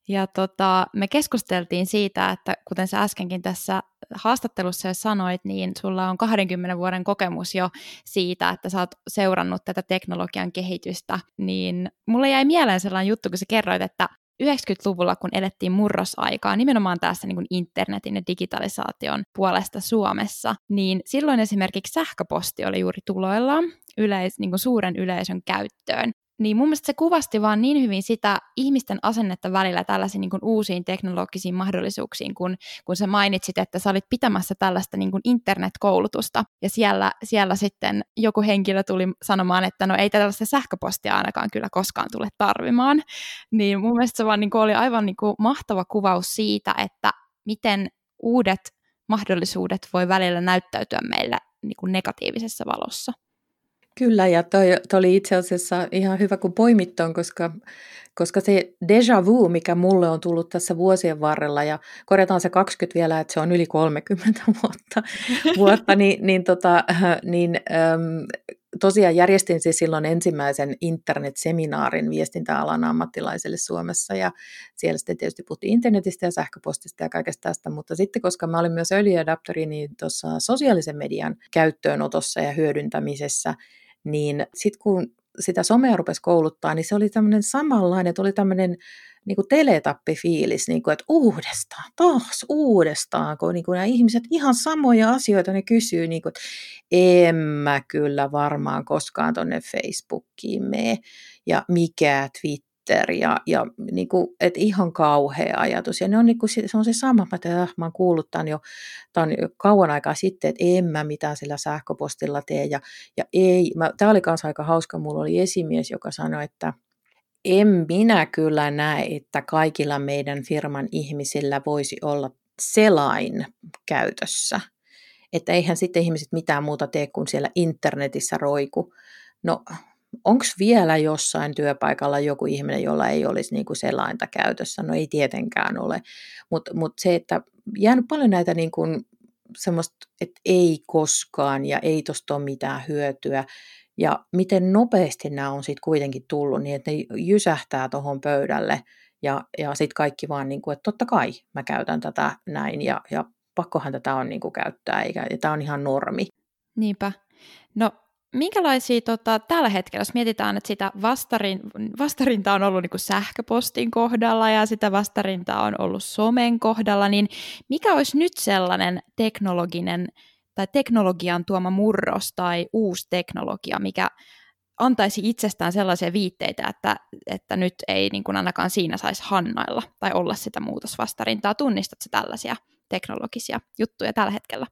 ja tota, me keskusteltiin siitä, että kuten sä äskenkin tässä haastattelussa jo sanoit, niin sulla on 20 vuoden kokemus jo siitä, että sä oot seurannut tätä teknologian kehitystä, niin mulle jäi mieleen sellainen juttu, kun sä kerroit, että 90-luvulla, kun elettiin murrosaikaa, nimenomaan tässä niin kuin internetin ja digitalisaation puolesta Suomessa, niin silloin esimerkiksi sähköposti oli juuri tuloillaan yleis, niin kuin suuren yleisön käyttöön niin mun mielestä se kuvasti vaan niin hyvin sitä ihmisten asennetta välillä tällaisiin niin kuin uusiin teknologisiin mahdollisuuksiin, kun, kun sä mainitsit, että sä olit pitämässä tällaista niin kuin internetkoulutusta, ja siellä, siellä sitten joku henkilö tuli sanomaan, että no ei tällaista sähköpostia ainakaan kyllä koskaan tule tarvimaan, niin mun mielestä se vaan niin kuin oli aivan niin kuin mahtava kuvaus siitä, että miten uudet mahdollisuudet voi välillä näyttäytyä meillä niin kuin negatiivisessa valossa. Kyllä, ja toi, toi oli itse asiassa ihan hyvä, kun poimit on, koska, koska se déjà vu, mikä mulle on tullut tässä vuosien varrella, ja korjataan se 20 vielä, että se on yli 30 vuotta, vuotta niin, niin, tota, niin äm, tosiaan järjestin siis silloin ensimmäisen internetseminaarin viestintäalan ammattilaisille Suomessa, ja siellä sitten tietysti puhuttiin internetistä ja sähköpostista ja kaikesta tästä, mutta sitten koska mä olin myös öljyadaptori, niin tuossa sosiaalisen median käyttöönotossa ja hyödyntämisessä, niin sitten kun sitä somea rupesi kouluttaa, niin se oli tämmöinen samanlainen, että oli tämmöinen niin kuin teletappifiilis, niin kuin, että uudestaan, taas uudestaan, kun niin kuin nämä ihmiset ihan samoja asioita ne kysyy, niin kuin, että en mä kyllä varmaan koskaan tuonne Facebookiin mene, ja mikä Twitter, Twitter ja, ja niin kuin, et ihan kauhea ajatus. Ja ne on, niin kuin, se on se sama, että äh, mä oon kuullut tämän jo, tämän jo kauan aikaa sitten, että en mä mitään sillä sähköpostilla tee. Ja, ja ei, tämä oli kanssa aika hauska, mulla oli esimies, joka sanoi, että en minä kyllä näe, että kaikilla meidän firman ihmisillä voisi olla selain käytössä. Että eihän sitten ihmiset mitään muuta tee kuin siellä internetissä roiku. No onko vielä jossain työpaikalla joku ihminen, jolla ei olisi niin kuin selainta käytössä? No ei tietenkään ole, mutta mut se, että jäänyt paljon näitä niin semmoista, että ei koskaan ja ei tuosta ole mitään hyötyä. Ja miten nopeasti nämä on sitten kuitenkin tullut niin, että ne jysähtää tuohon pöydälle ja, ja sitten kaikki vaan, niin kuin, että totta kai mä käytän tätä näin ja, ja pakkohan tätä on niin kuin käyttää, eikä, ja tämä on ihan normi. Niinpä. No minkälaisia tota, tällä hetkellä, jos mietitään, että sitä vastarin, vastarintaa on ollut niin kuin sähköpostin kohdalla ja sitä vastarintaa on ollut somen kohdalla, niin mikä olisi nyt sellainen teknologinen tai teknologian tuoma murros tai uusi teknologia, mikä antaisi itsestään sellaisia viitteitä, että, että nyt ei niin kuin ainakaan siinä saisi hannailla tai olla sitä muutosvastarintaa. Tunnistatko tällaisia teknologisia juttuja tällä hetkellä?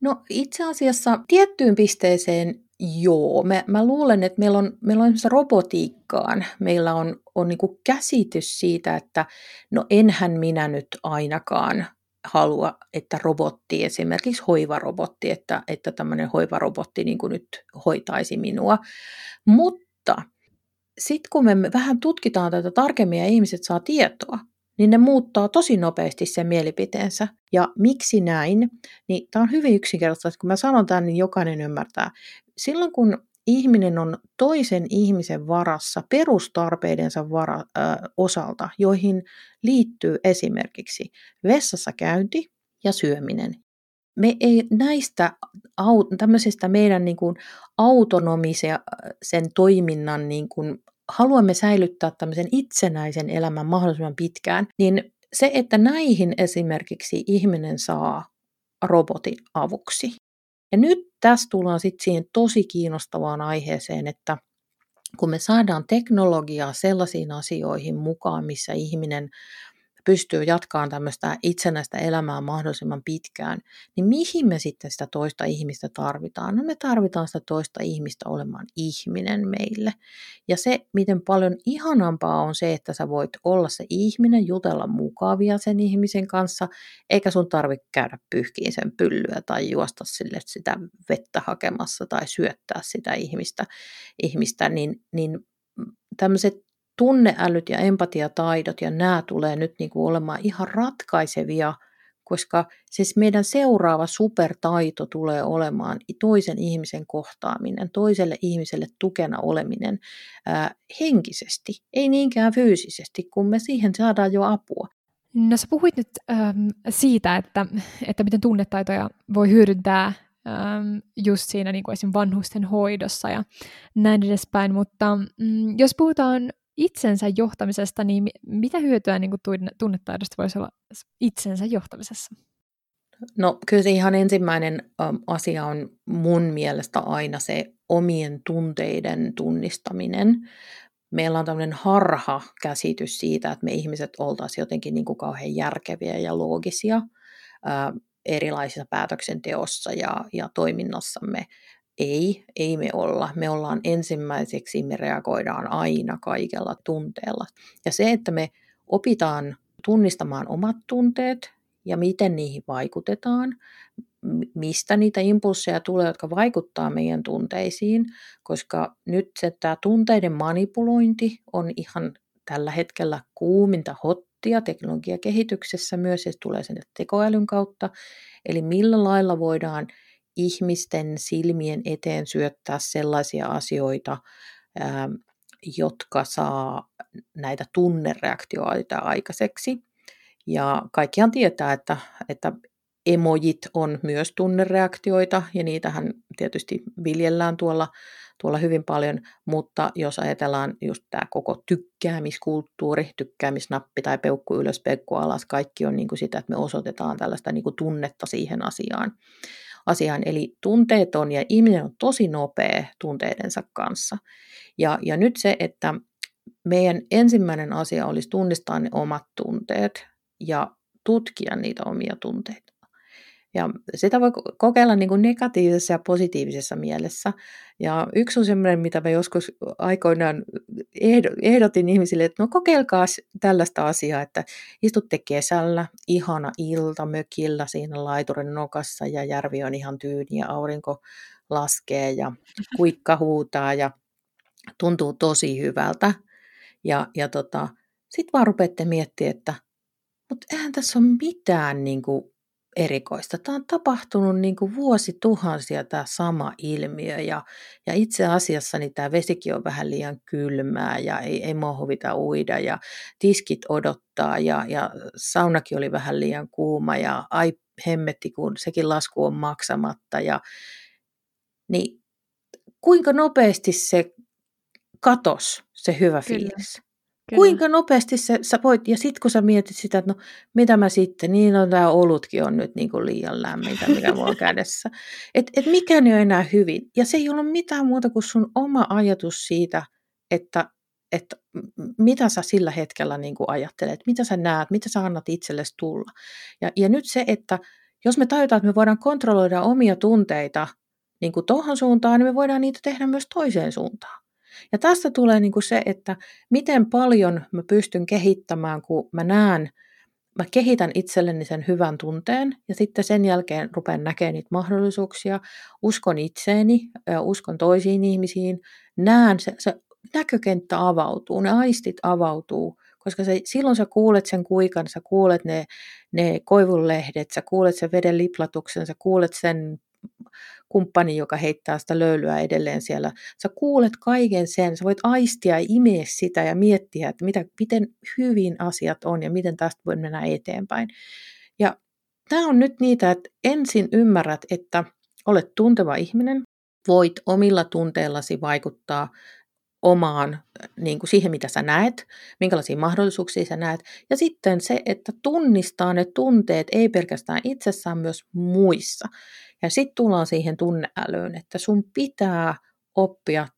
No itse asiassa tiettyyn pisteeseen Joo, mä, mä luulen, että meillä on, meillä on robotiikkaan, meillä on, on niin kuin käsitys siitä, että no enhän minä nyt ainakaan halua, että robotti, esimerkiksi hoivarobotti, että, että tämmöinen hoivarobotti niin kuin nyt hoitaisi minua. Mutta sitten kun me vähän tutkitaan tätä tarkemmin ja ihmiset saa tietoa, niin ne muuttaa tosi nopeasti sen mielipiteensä. Ja miksi näin? Niin tämä on hyvin yksinkertaista. Kun mä sanon tämän, niin jokainen ymmärtää. Silloin kun ihminen on toisen ihmisen varassa perustarpeidensa vara, äh, osalta, joihin liittyy esimerkiksi vessassa käynti ja syöminen. Me ei näistä tämmöisestä meidän niin kuin autonomisen sen toiminnan niin kuin, haluamme säilyttää tämmöisen itsenäisen elämän mahdollisimman pitkään, niin se, että näihin esimerkiksi ihminen saa robotin avuksi. Ja nyt tässä tullaan sitten siihen tosi kiinnostavaan aiheeseen, että kun me saadaan teknologiaa sellaisiin asioihin mukaan, missä ihminen pystyy jatkamaan tämmöistä itsenäistä elämää mahdollisimman pitkään, niin mihin me sitten sitä toista ihmistä tarvitaan? No me tarvitaan sitä toista ihmistä olemaan ihminen meille. Ja se, miten paljon ihanampaa on se, että sä voit olla se ihminen, jutella mukavia sen ihmisen kanssa, eikä sun tarvitse käydä pyyhkiin sen pyllyä tai juosta sille sitä vettä hakemassa tai syöttää sitä ihmistä, ihmistä niin, niin tämmöiset tunneälyt ja empatiataidot ja nämä tulee nyt niin kuin olemaan ihan ratkaisevia, koska siis meidän seuraava supertaito tulee olemaan toisen ihmisen kohtaaminen, toiselle ihmiselle tukena oleminen ää, henkisesti, ei niinkään fyysisesti, kun me siihen saadaan jo apua. No sä puhuit nyt ähm, siitä, että, että miten tunnetaitoja voi hyödyntää ähm, just siinä niin kuin esim. vanhusten hoidossa ja näin edespäin, mutta mm, jos puhutaan itsensä johtamisesta, niin mitä hyötyä niin kuin tunnetaidosta voisi olla itsensä johtamisessa? No kyllä se ihan ensimmäinen asia on mun mielestä aina se omien tunteiden tunnistaminen. Meillä on tämmöinen harha käsitys siitä, että me ihmiset oltaisiin jotenkin niin kuin kauhean järkeviä ja loogisia ää, erilaisissa päätöksenteossa ja, ja toiminnassamme. Ei, ei me olla. Me ollaan ensimmäiseksi, me reagoidaan aina kaikella tunteella. Ja se, että me opitaan tunnistamaan omat tunteet ja miten niihin vaikutetaan, mistä niitä impulseja tulee, jotka vaikuttaa meidän tunteisiin, koska nyt se tämä tunteiden manipulointi on ihan tällä hetkellä kuuminta hottia teknologiakehityksessä myös, ja se tulee sen tekoälyn kautta. Eli millä lailla voidaan ihmisten silmien eteen syöttää sellaisia asioita, jotka saa näitä tunnereaktioita aikaiseksi. Ja kaikkihan tietää, että, että emojit on myös tunnereaktioita, ja niitähän tietysti viljellään tuolla, tuolla hyvin paljon, mutta jos ajatellaan just tämä koko tykkäämiskulttuuri, tykkäämisnappi tai peukku ylös, peukku alas, kaikki on niin kuin sitä, että me osoitetaan tällaista niin kuin tunnetta siihen asiaan asiaan. Eli tunteeton ja ihminen on tosi nopea tunteidensa kanssa. Ja, ja nyt se, että meidän ensimmäinen asia olisi tunnistaa ne omat tunteet ja tutkia niitä omia tunteita. Ja sitä voi kokeilla niin kuin negatiivisessa ja positiivisessa mielessä. Ja yksi on semmoinen, mitä mä joskus aikoinaan ehdotin ihmisille, että no kokeilkaa tällaista asiaa, että istutte kesällä, ihana ilta mökillä siinä laiturin nokassa ja järvi on ihan tyyni ja aurinko laskee ja kuikka huutaa ja tuntuu tosi hyvältä. Ja, ja tota, sitten vaan rupeatte miettimään, että mutta eihän tässä ole mitään niin kuin, erikoista. Tämä on tapahtunut niin kuin vuosituhansia tämä sama ilmiö ja, ja itse asiassa niin tämä vesikin on vähän liian kylmää ja ei, ei mua huvita uida ja tiskit odottaa ja, ja saunakin oli vähän liian kuuma ja ai hemmetti kun sekin lasku on maksamatta ja niin kuinka nopeasti se katos se hyvä Kyllä. fiilis. Kyllä. Kuinka nopeasti se, sä voit, ja sitten kun sä mietit sitä, että no mitä mä sitten, niin on tämä olutkin on nyt niin kuin liian lämmintä, mikä mulla on kädessä. Että et mikään ei ole enää hyvin. Ja se ei ole mitään muuta kuin sun oma ajatus siitä, että, että mitä sä sillä hetkellä niin kuin ajattelet, mitä sä näet, mitä sä annat itsellesi tulla. Ja, ja nyt se, että jos me tajutaan, että me voidaan kontrolloida omia tunteita, niin kuin tuohon suuntaan, niin me voidaan niitä tehdä myös toiseen suuntaan. Ja tästä tulee niin kuin se, että miten paljon mä pystyn kehittämään, kun mä näen, mä kehitän itselleni sen hyvän tunteen ja sitten sen jälkeen rupean näkemään niitä mahdollisuuksia, uskon itseeni, uskon toisiin ihmisiin, näen, se, se näkökenttä avautuu, ne aistit avautuu, koska se, silloin sä kuulet sen kuikan, sä kuulet ne, ne koivunlehdet, sä kuulet sen veden liplatuksen, sä kuulet sen kumppani, joka heittää sitä löylyä edelleen siellä. Sä kuulet kaiken sen, sä voit aistia ja imeä sitä ja miettiä, että mitä, miten hyvin asiat on ja miten tästä voi mennä eteenpäin. Ja tämä on nyt niitä, että ensin ymmärrät, että olet tunteva ihminen, voit omilla tunteillasi vaikuttaa omaan, niin kuin siihen mitä sä näet, minkälaisia mahdollisuuksia sä näet. Ja sitten se, että tunnistaa ne tunteet ei pelkästään itsessään, myös muissa. Ja sitten tullaan siihen tunneälyyn, että sun pitää oppia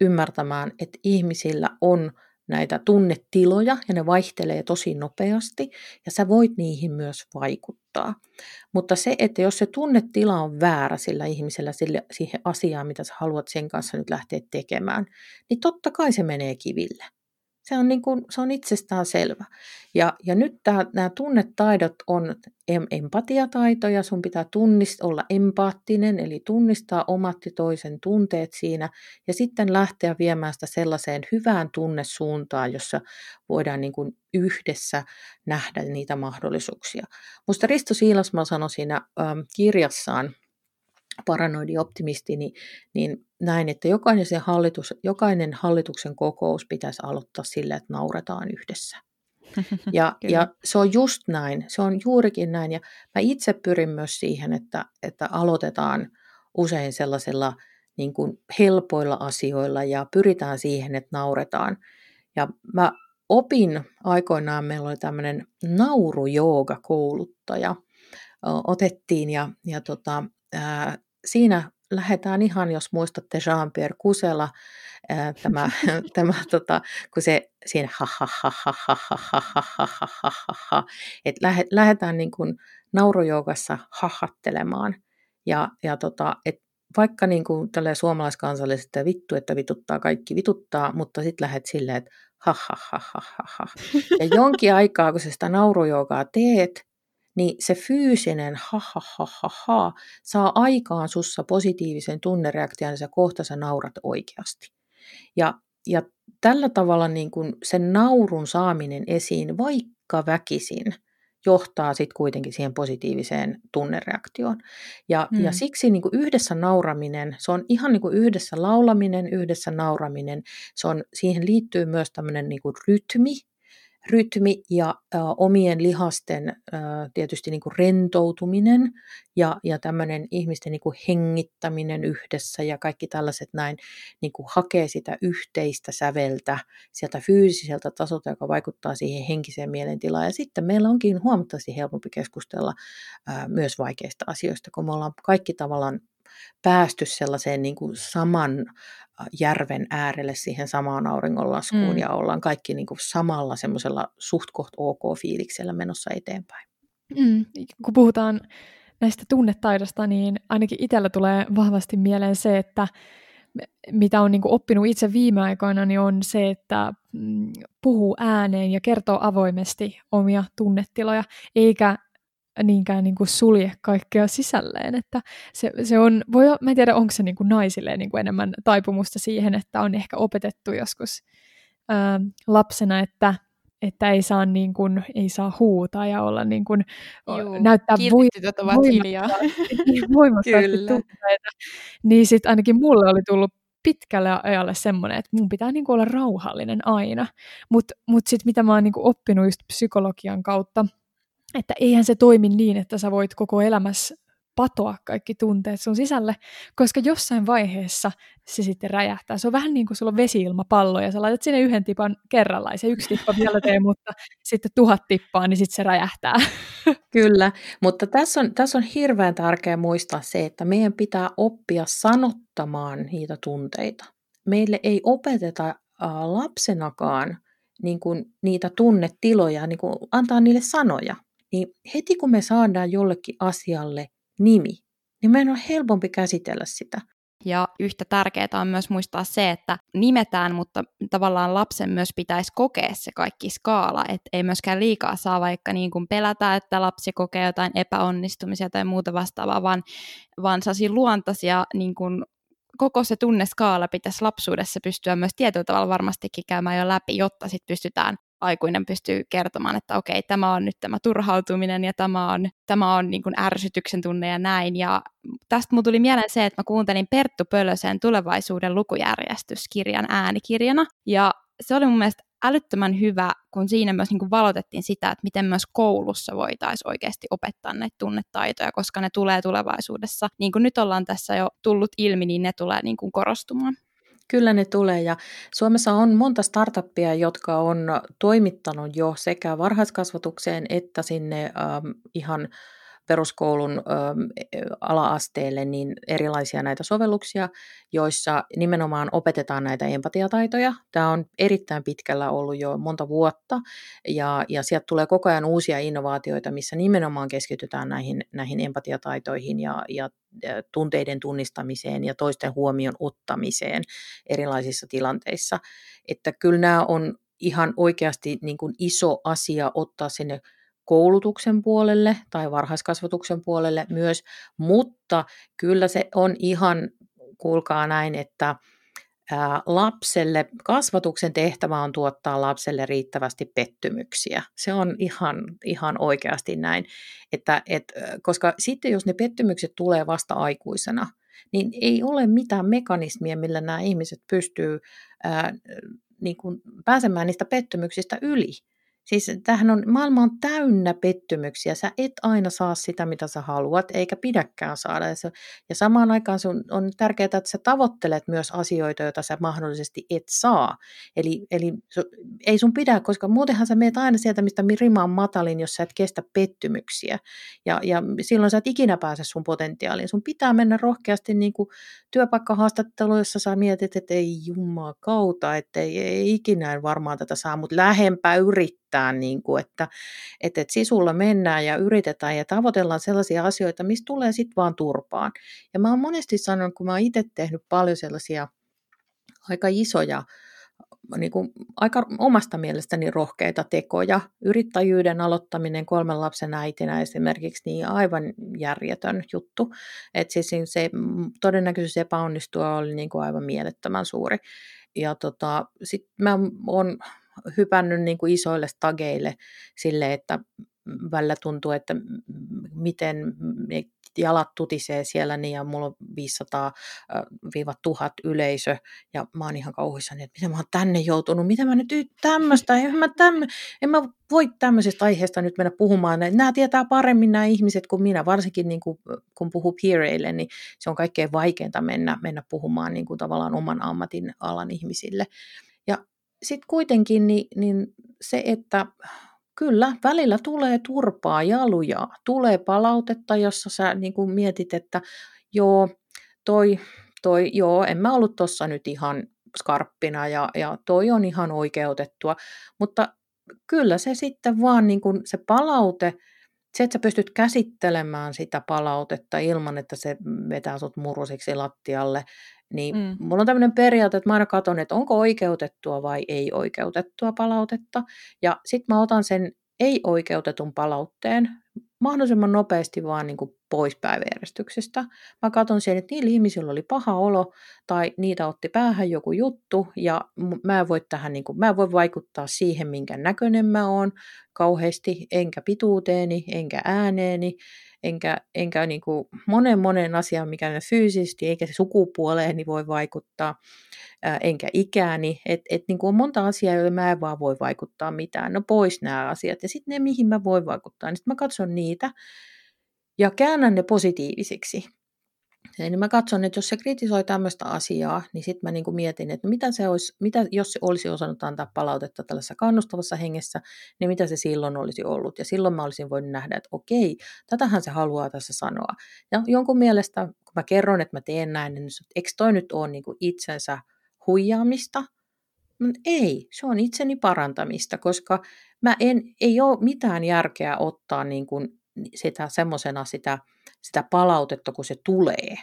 ymmärtämään, että ihmisillä on näitä tunnetiloja ja ne vaihtelee tosi nopeasti ja sä voit niihin myös vaikuttaa. Mutta se, että jos se tunnetila on väärä sillä ihmisellä sille, siihen asiaan, mitä sä haluat sen kanssa nyt lähteä tekemään, niin totta kai se menee kiville. Se on, niin kuin, se on itsestään selvä. Ja, ja nyt tämä, nämä tunnetaidot on empatiataitoja, sun pitää tunnist, olla empaattinen, eli tunnistaa omat ja toisen tunteet siinä, ja sitten lähteä viemään sitä sellaiseen hyvään tunnesuuntaan, jossa voidaan niin kuin yhdessä nähdä niitä mahdollisuuksia. Musta Risto Siilasmaa sanoi siinä ähm, kirjassaan, paranoidi optimisti, niin, niin näin, että jokainen, se hallitus, jokainen hallituksen kokous pitäisi aloittaa sillä, että nauretaan yhdessä. Ja, ja se on just näin, se on juurikin näin. Ja mä itse pyrin myös siihen, että, että aloitetaan usein sellaisilla niin kuin helpoilla asioilla ja pyritään siihen, että nauretaan. Ja mä opin aikoinaan, meillä oli tämmöinen naurujooga-kouluttaja, otettiin ja, ja tota, ää, siinä lähdetään ihan, jos muistatte Jean-Pierre Kusela, ää, tämä, tämä tota, kun se siinä ha ha ha ha ha ha ha ha ha ha ha ha ha että lähdetään niin kuin naurujoukassa hahattelemaan ja, ja tota, et vaikka niin kuin suomalaiskansallisesti että vittu, että vituttaa, kaikki vituttaa, mutta sitten lähdet silleen, että ha ha ha ha ha ha. Ja jonkin aikaa, kun sä sitä naurujoukaa teet, niin se fyysinen ha ha ha ha ha saa aikaan sussa positiivisen tunnereaktion ja sä kohta sä naurat oikeasti. Ja, ja tällä tavalla niin kun sen naurun saaminen esiin, vaikka väkisin, johtaa sitten kuitenkin siihen positiiviseen tunnereaktioon. Ja, hmm. ja siksi niin kuin yhdessä nauraminen, se on ihan niin kuin yhdessä laulaminen, yhdessä nauraminen, se on, siihen liittyy myös tämmöinen niin kuin rytmi, rytmi ja ä, omien lihasten ä, tietysti niin kuin rentoutuminen ja, ja tämmöinen ihmisten niin kuin hengittäminen yhdessä ja kaikki tällaiset näin niin kuin hakee sitä yhteistä säveltä sieltä fyysiseltä tasolta, joka vaikuttaa siihen henkiseen mielentilaan. Ja sitten meillä onkin huomattavasti helpompi keskustella ä, myös vaikeista asioista, kun me ollaan kaikki tavallaan päästy sellaiseen niin kuin saman järven äärelle siihen samaan auringonlaskuun mm. ja ollaan kaikki niin kuin samalla semmoisella suht koht ok fiiliksellä menossa eteenpäin. Mm. Kun puhutaan näistä tunnetaidosta, niin ainakin itsellä tulee vahvasti mieleen se, että mitä on niin oppinut itse viime aikoina, niin on se, että mm, puhuu ääneen ja kertoo avoimesti omia tunnetiloja, eikä niinkään niin kuin sulje kaikkea sisälleen. Että se, se on, voi, mä en tiedä, onko se niin kuin naisille niin kuin enemmän taipumusta siihen, että on ehkä opetettu joskus ää, lapsena, että että ei saa, niin kuin, ei saa huutaa ja olla niin kuin, Juu, näyttää voimakkaasti, ovat hiljaa. voimakkaasti tunteita. Niin sitten ainakin mulle oli tullut pitkälle ajalle semmoinen, että mun pitää niin kuin olla rauhallinen aina. Mutta mut, mut sitten mitä mä oon niin kuin oppinut just psykologian kautta, että eihän se toimi niin, että sä voit koko elämässä patoa kaikki tunteet sun sisälle, koska jossain vaiheessa se sitten räjähtää. Se on vähän niin kuin sulla on vesiilmapallo ja sä laitat sinne yhden tipan kerrallaan. Se yksi tippa vielä tee, mutta sitten tuhat tippaa, niin sitten se räjähtää. Kyllä, mutta tässä on, tässä on hirveän tärkeää muistaa se, että meidän pitää oppia sanottamaan niitä tunteita. Meille ei opeteta äh, lapsenakaan niin kuin niitä tunnetiloja, niin kuin antaa niille sanoja niin heti kun me saadaan jollekin asialle nimi, niin meidän on helpompi käsitellä sitä. Ja yhtä tärkeää on myös muistaa se, että nimetään, mutta tavallaan lapsen myös pitäisi kokea se kaikki skaala, että ei myöskään liikaa saa vaikka niin kuin pelätä, että lapsi kokee jotain epäonnistumisia tai muuta vastaavaa, vaan, vaan luontaisia niin kuin koko se tunneskaala pitäisi lapsuudessa pystyä myös tietyllä tavalla varmastikin käymään jo läpi, jotta sitten pystytään aikuinen pystyy kertomaan, että okei, tämä on nyt tämä turhautuminen ja tämä on, tämä on niin kuin ärsytyksen tunne ja näin. Ja tästä mulla tuli mieleen se, että mä kuuntelin Perttu Pölösen tulevaisuuden lukujärjestyskirjan äänikirjana. Ja se oli mun mielestä älyttömän hyvä, kun siinä myös niin kuin valotettiin sitä, että miten myös koulussa voitaisiin oikeasti opettaa näitä tunnetaitoja, koska ne tulee tulevaisuudessa. Niin kuin nyt ollaan tässä jo tullut ilmi, niin ne tulee niin kuin korostumaan. Kyllä ne tulee ja Suomessa on monta startuppia, jotka on toimittanut jo sekä varhaiskasvatukseen että sinne ähm, ihan peruskoulun ala-asteelle niin erilaisia näitä sovelluksia, joissa nimenomaan opetetaan näitä empatiataitoja. Tämä on erittäin pitkällä ollut jo monta vuotta ja, ja sieltä tulee koko ajan uusia innovaatioita, missä nimenomaan keskitytään näihin, näihin empatiataitoihin ja, ja tunteiden tunnistamiseen ja toisten huomion ottamiseen erilaisissa tilanteissa. Että kyllä nämä on ihan oikeasti niin kuin iso asia ottaa sinne koulutuksen puolelle tai varhaiskasvatuksen puolelle myös, mutta kyllä se on ihan, kuulkaa näin, että lapselle, kasvatuksen tehtävä on tuottaa lapselle riittävästi pettymyksiä. Se on ihan, ihan oikeasti näin, että, et, koska sitten jos ne pettymykset tulee vasta aikuisena, niin ei ole mitään mekanismia, millä nämä ihmiset pystyy ää, niin pääsemään niistä pettymyksistä yli. Siis tämähän on, maailma on täynnä pettymyksiä. Sä et aina saa sitä, mitä sä haluat, eikä pidäkään saada. Ja, se, ja samaan aikaan sun on tärkeää, että sä tavoittelet myös asioita, joita sä mahdollisesti et saa. Eli, eli ei sun pidä, koska muutenhan sä meet aina sieltä, mistä rima on matalin, jos sä et kestä pettymyksiä. Ja, ja silloin sä et ikinä pääse sun potentiaaliin. Sun pitää mennä rohkeasti niin kuin työpaikkahaastatteluun, jossa sä mietit, että ei jummaa kautta, että ei, ei ikinä varmaan tätä saa, mutta lähempää yrittää yrittää, niin kuin, että, että, että sisulla mennään ja yritetään ja tavoitellaan sellaisia asioita, mistä tulee sitten vaan turpaan. Ja mä oon monesti sanonut, kun mä oon itse tehnyt paljon sellaisia aika isoja niin kuin aika omasta mielestäni rohkeita tekoja. Yrittäjyyden aloittaminen kolmen lapsen äitinä esimerkiksi, niin aivan järjetön juttu. että siis se todennäköisyys epäonnistua oli niin kuin aivan mielettömän suuri. Ja tota, sitten mä oon hypännyt niin kuin isoille stageille sille, että välillä tuntuu, että miten jalat tutisee siellä niin ja mulla on 500-1000 yleisö ja mä oon ihan kauhuissani, että miten mä oon tänne joutunut, mitä mä nyt tämmöistä, en mä, tämmö, en mä voi tämmöisestä aiheesta nyt mennä puhumaan. Nämä tietää paremmin nämä ihmiset kuin minä, varsinkin niin kuin, kun puhuu peereille, niin se on kaikkein vaikeinta mennä, mennä puhumaan niin kuin tavallaan oman ammatin alan ihmisille. Ja sitten kuitenkin niin, niin se, että kyllä välillä tulee turpaa ja lujaa, tulee palautetta, jossa sä niin kuin mietit, että joo, toi, toi, joo, en mä ollut tuossa nyt ihan skarppina ja, ja toi on ihan oikeutettua, mutta kyllä se sitten vaan niin kuin se palaute, se, että sä pystyt käsittelemään sitä palautetta ilman, että se vetää sut murusiksi lattialle, niin mm. mulla on tämmöinen periaate, että mä aina katson, että onko oikeutettua vai ei oikeutettua palautetta. Ja sitten mä otan sen ei-oikeutetun palautteen mahdollisimman nopeasti vaan niin kuin pois päiväjärjestyksestä. Mä katson sen, että niillä ihmisillä oli paha olo tai niitä otti päähän joku juttu ja mä en voi, tähän, niin kuin, mä en voi vaikuttaa siihen, minkä näköinen mä oon kauheasti, enkä pituuteeni, enkä ääneeni, enkä, enkä niin kuin monen monen asian, mikä ne fyysisesti eikä se sukupuoleen niin voi vaikuttaa, ää, enkä ikääni. Et, et niin kuin on monta asiaa, joille mä en vaan voi vaikuttaa mitään. No pois nämä asiat. Ja sitten ne, mihin mä voin vaikuttaa, niin sitten mä katson niitä ja käännän ne positiivisiksi. Niin mä katson, että jos se kritisoi tämmöistä asiaa, niin sitten mä niin kuin mietin, että mitä, se olisi, mitä jos se olisi osannut antaa palautetta tällaisessa kannustavassa hengessä, niin mitä se silloin olisi ollut. Ja silloin mä olisin voinut nähdä, että okei, tätähän se haluaa tässä sanoa. Ja jonkun mielestä, kun mä kerron, että mä teen näin, niin eikö toi nyt ole niin kuin itsensä huijaamista? Ei, se on itseni parantamista, koska mä en, ei ole mitään järkeä ottaa niin kuin sitä semmoisena sitä, sitä palautetta, kun se tulee,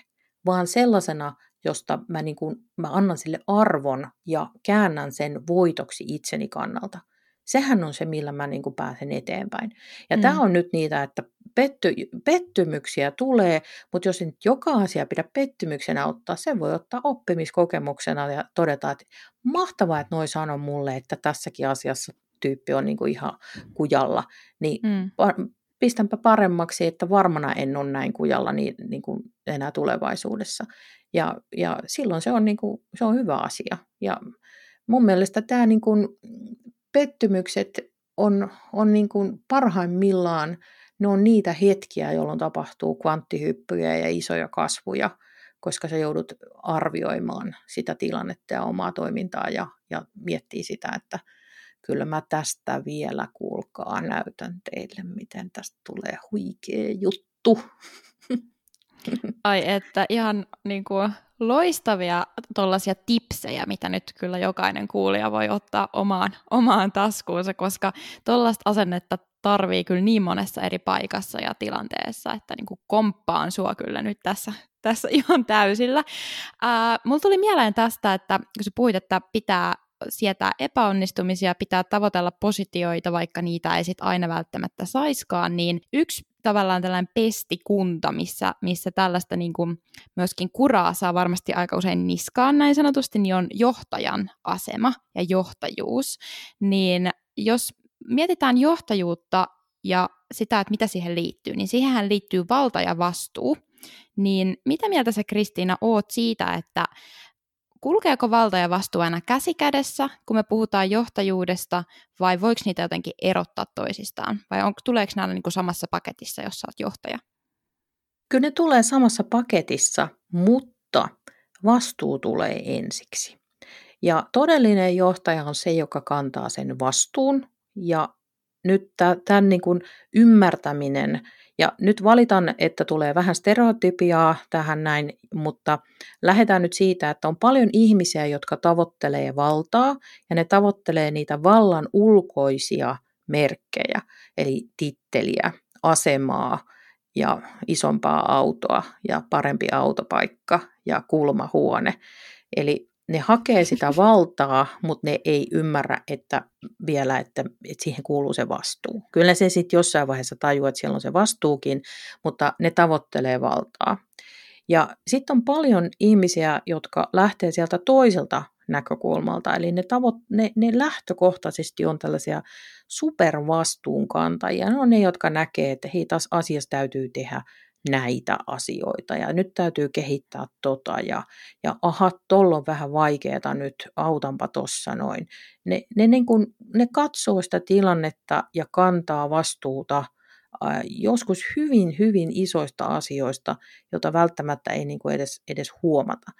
vaan sellaisena, josta mä, niin kuin, mä annan sille arvon ja käännän sen voitoksi itseni kannalta. Sehän on se, millä mä niin kuin pääsen eteenpäin. Ja mm. tämä on nyt niitä, että petty, pettymyksiä tulee, mutta jos nyt joka asia pidä pettymyksenä ottaa, se voi ottaa oppimiskokemuksena ja todeta, että mahtavaa, että noi sanoo mulle, että tässäkin asiassa tyyppi on niin kuin ihan kujalla, niin mm. Pistänpä paremmaksi, että varmana en ole näin kujalla niin, niin kuin enää tulevaisuudessa. Ja, ja silloin se on, niin kuin, se on hyvä asia. Ja mun mielestä tämä niin kuin, pettymykset on, on niin kuin parhaimmillaan, ne on niitä hetkiä, jolloin tapahtuu kvanttihyppyjä ja isoja kasvuja, koska sä joudut arvioimaan sitä tilannetta ja omaa toimintaa ja, ja miettii sitä, että kyllä mä tästä vielä kuulkaa näytän teille, miten tästä tulee huikea juttu. Ai että ihan niin kuin loistavia tuollaisia tipsejä, mitä nyt kyllä jokainen kuulija voi ottaa omaan, omaan taskuunsa, koska tuollaista asennetta tarvii kyllä niin monessa eri paikassa ja tilanteessa, että niin kuin komppaan sua kyllä nyt tässä, tässä ihan täysillä. Ää, mulla tuli mieleen tästä, että kun sä puhuit, että pitää sietää epäonnistumisia, pitää tavoitella positioita, vaikka niitä ei sit aina välttämättä saiskaan, niin yksi tavallaan tällainen pestikunta, missä, missä tällaista niin kuin myöskin kuraa saa varmasti aika usein niskaan näin sanotusti, niin on johtajan asema ja johtajuus. Niin jos mietitään johtajuutta ja sitä, että mitä siihen liittyy, niin siihen liittyy valta ja vastuu. Niin mitä mieltä sä Kristiina oot siitä, että kulkeeko valta ja vastuu aina käsi kädessä, kun me puhutaan johtajuudesta, vai voiko niitä jotenkin erottaa toisistaan? Vai on, tuleeko nämä niin kuin samassa paketissa, jos olet johtaja? Kyllä ne tulee samassa paketissa, mutta vastuu tulee ensiksi. Ja todellinen johtaja on se, joka kantaa sen vastuun. Ja nyt tämän niin kuin ymmärtäminen ja nyt valitan, että tulee vähän stereotypiaa tähän näin, mutta lähdetään nyt siitä, että on paljon ihmisiä, jotka tavoittelee valtaa ja ne tavoittelee niitä vallan ulkoisia merkkejä, eli titteliä, asemaa ja isompaa autoa ja parempi autopaikka ja kulmahuone. Eli ne hakee sitä valtaa, mutta ne ei ymmärrä että vielä, että, että siihen kuuluu se vastuu. Kyllä se sitten jossain vaiheessa tajuaa, että siellä on se vastuukin, mutta ne tavoittelee valtaa. Ja sitten on paljon ihmisiä, jotka lähtee sieltä toiselta näkökulmalta, eli ne, tavo- ne, ne lähtökohtaisesti on tällaisia supervastuunkantajia. Ne on ne, jotka näkee, että hei, taas asiassa täytyy tehdä näitä asioita ja nyt täytyy kehittää tota ja, ja aha, tuolla on vähän vaikeaa nyt, autanpa tossa noin. Ne, ne, niin kun, ne katsoo sitä tilannetta ja kantaa vastuuta ää, joskus hyvin, hyvin isoista asioista, jota välttämättä ei niin edes, edes huomata.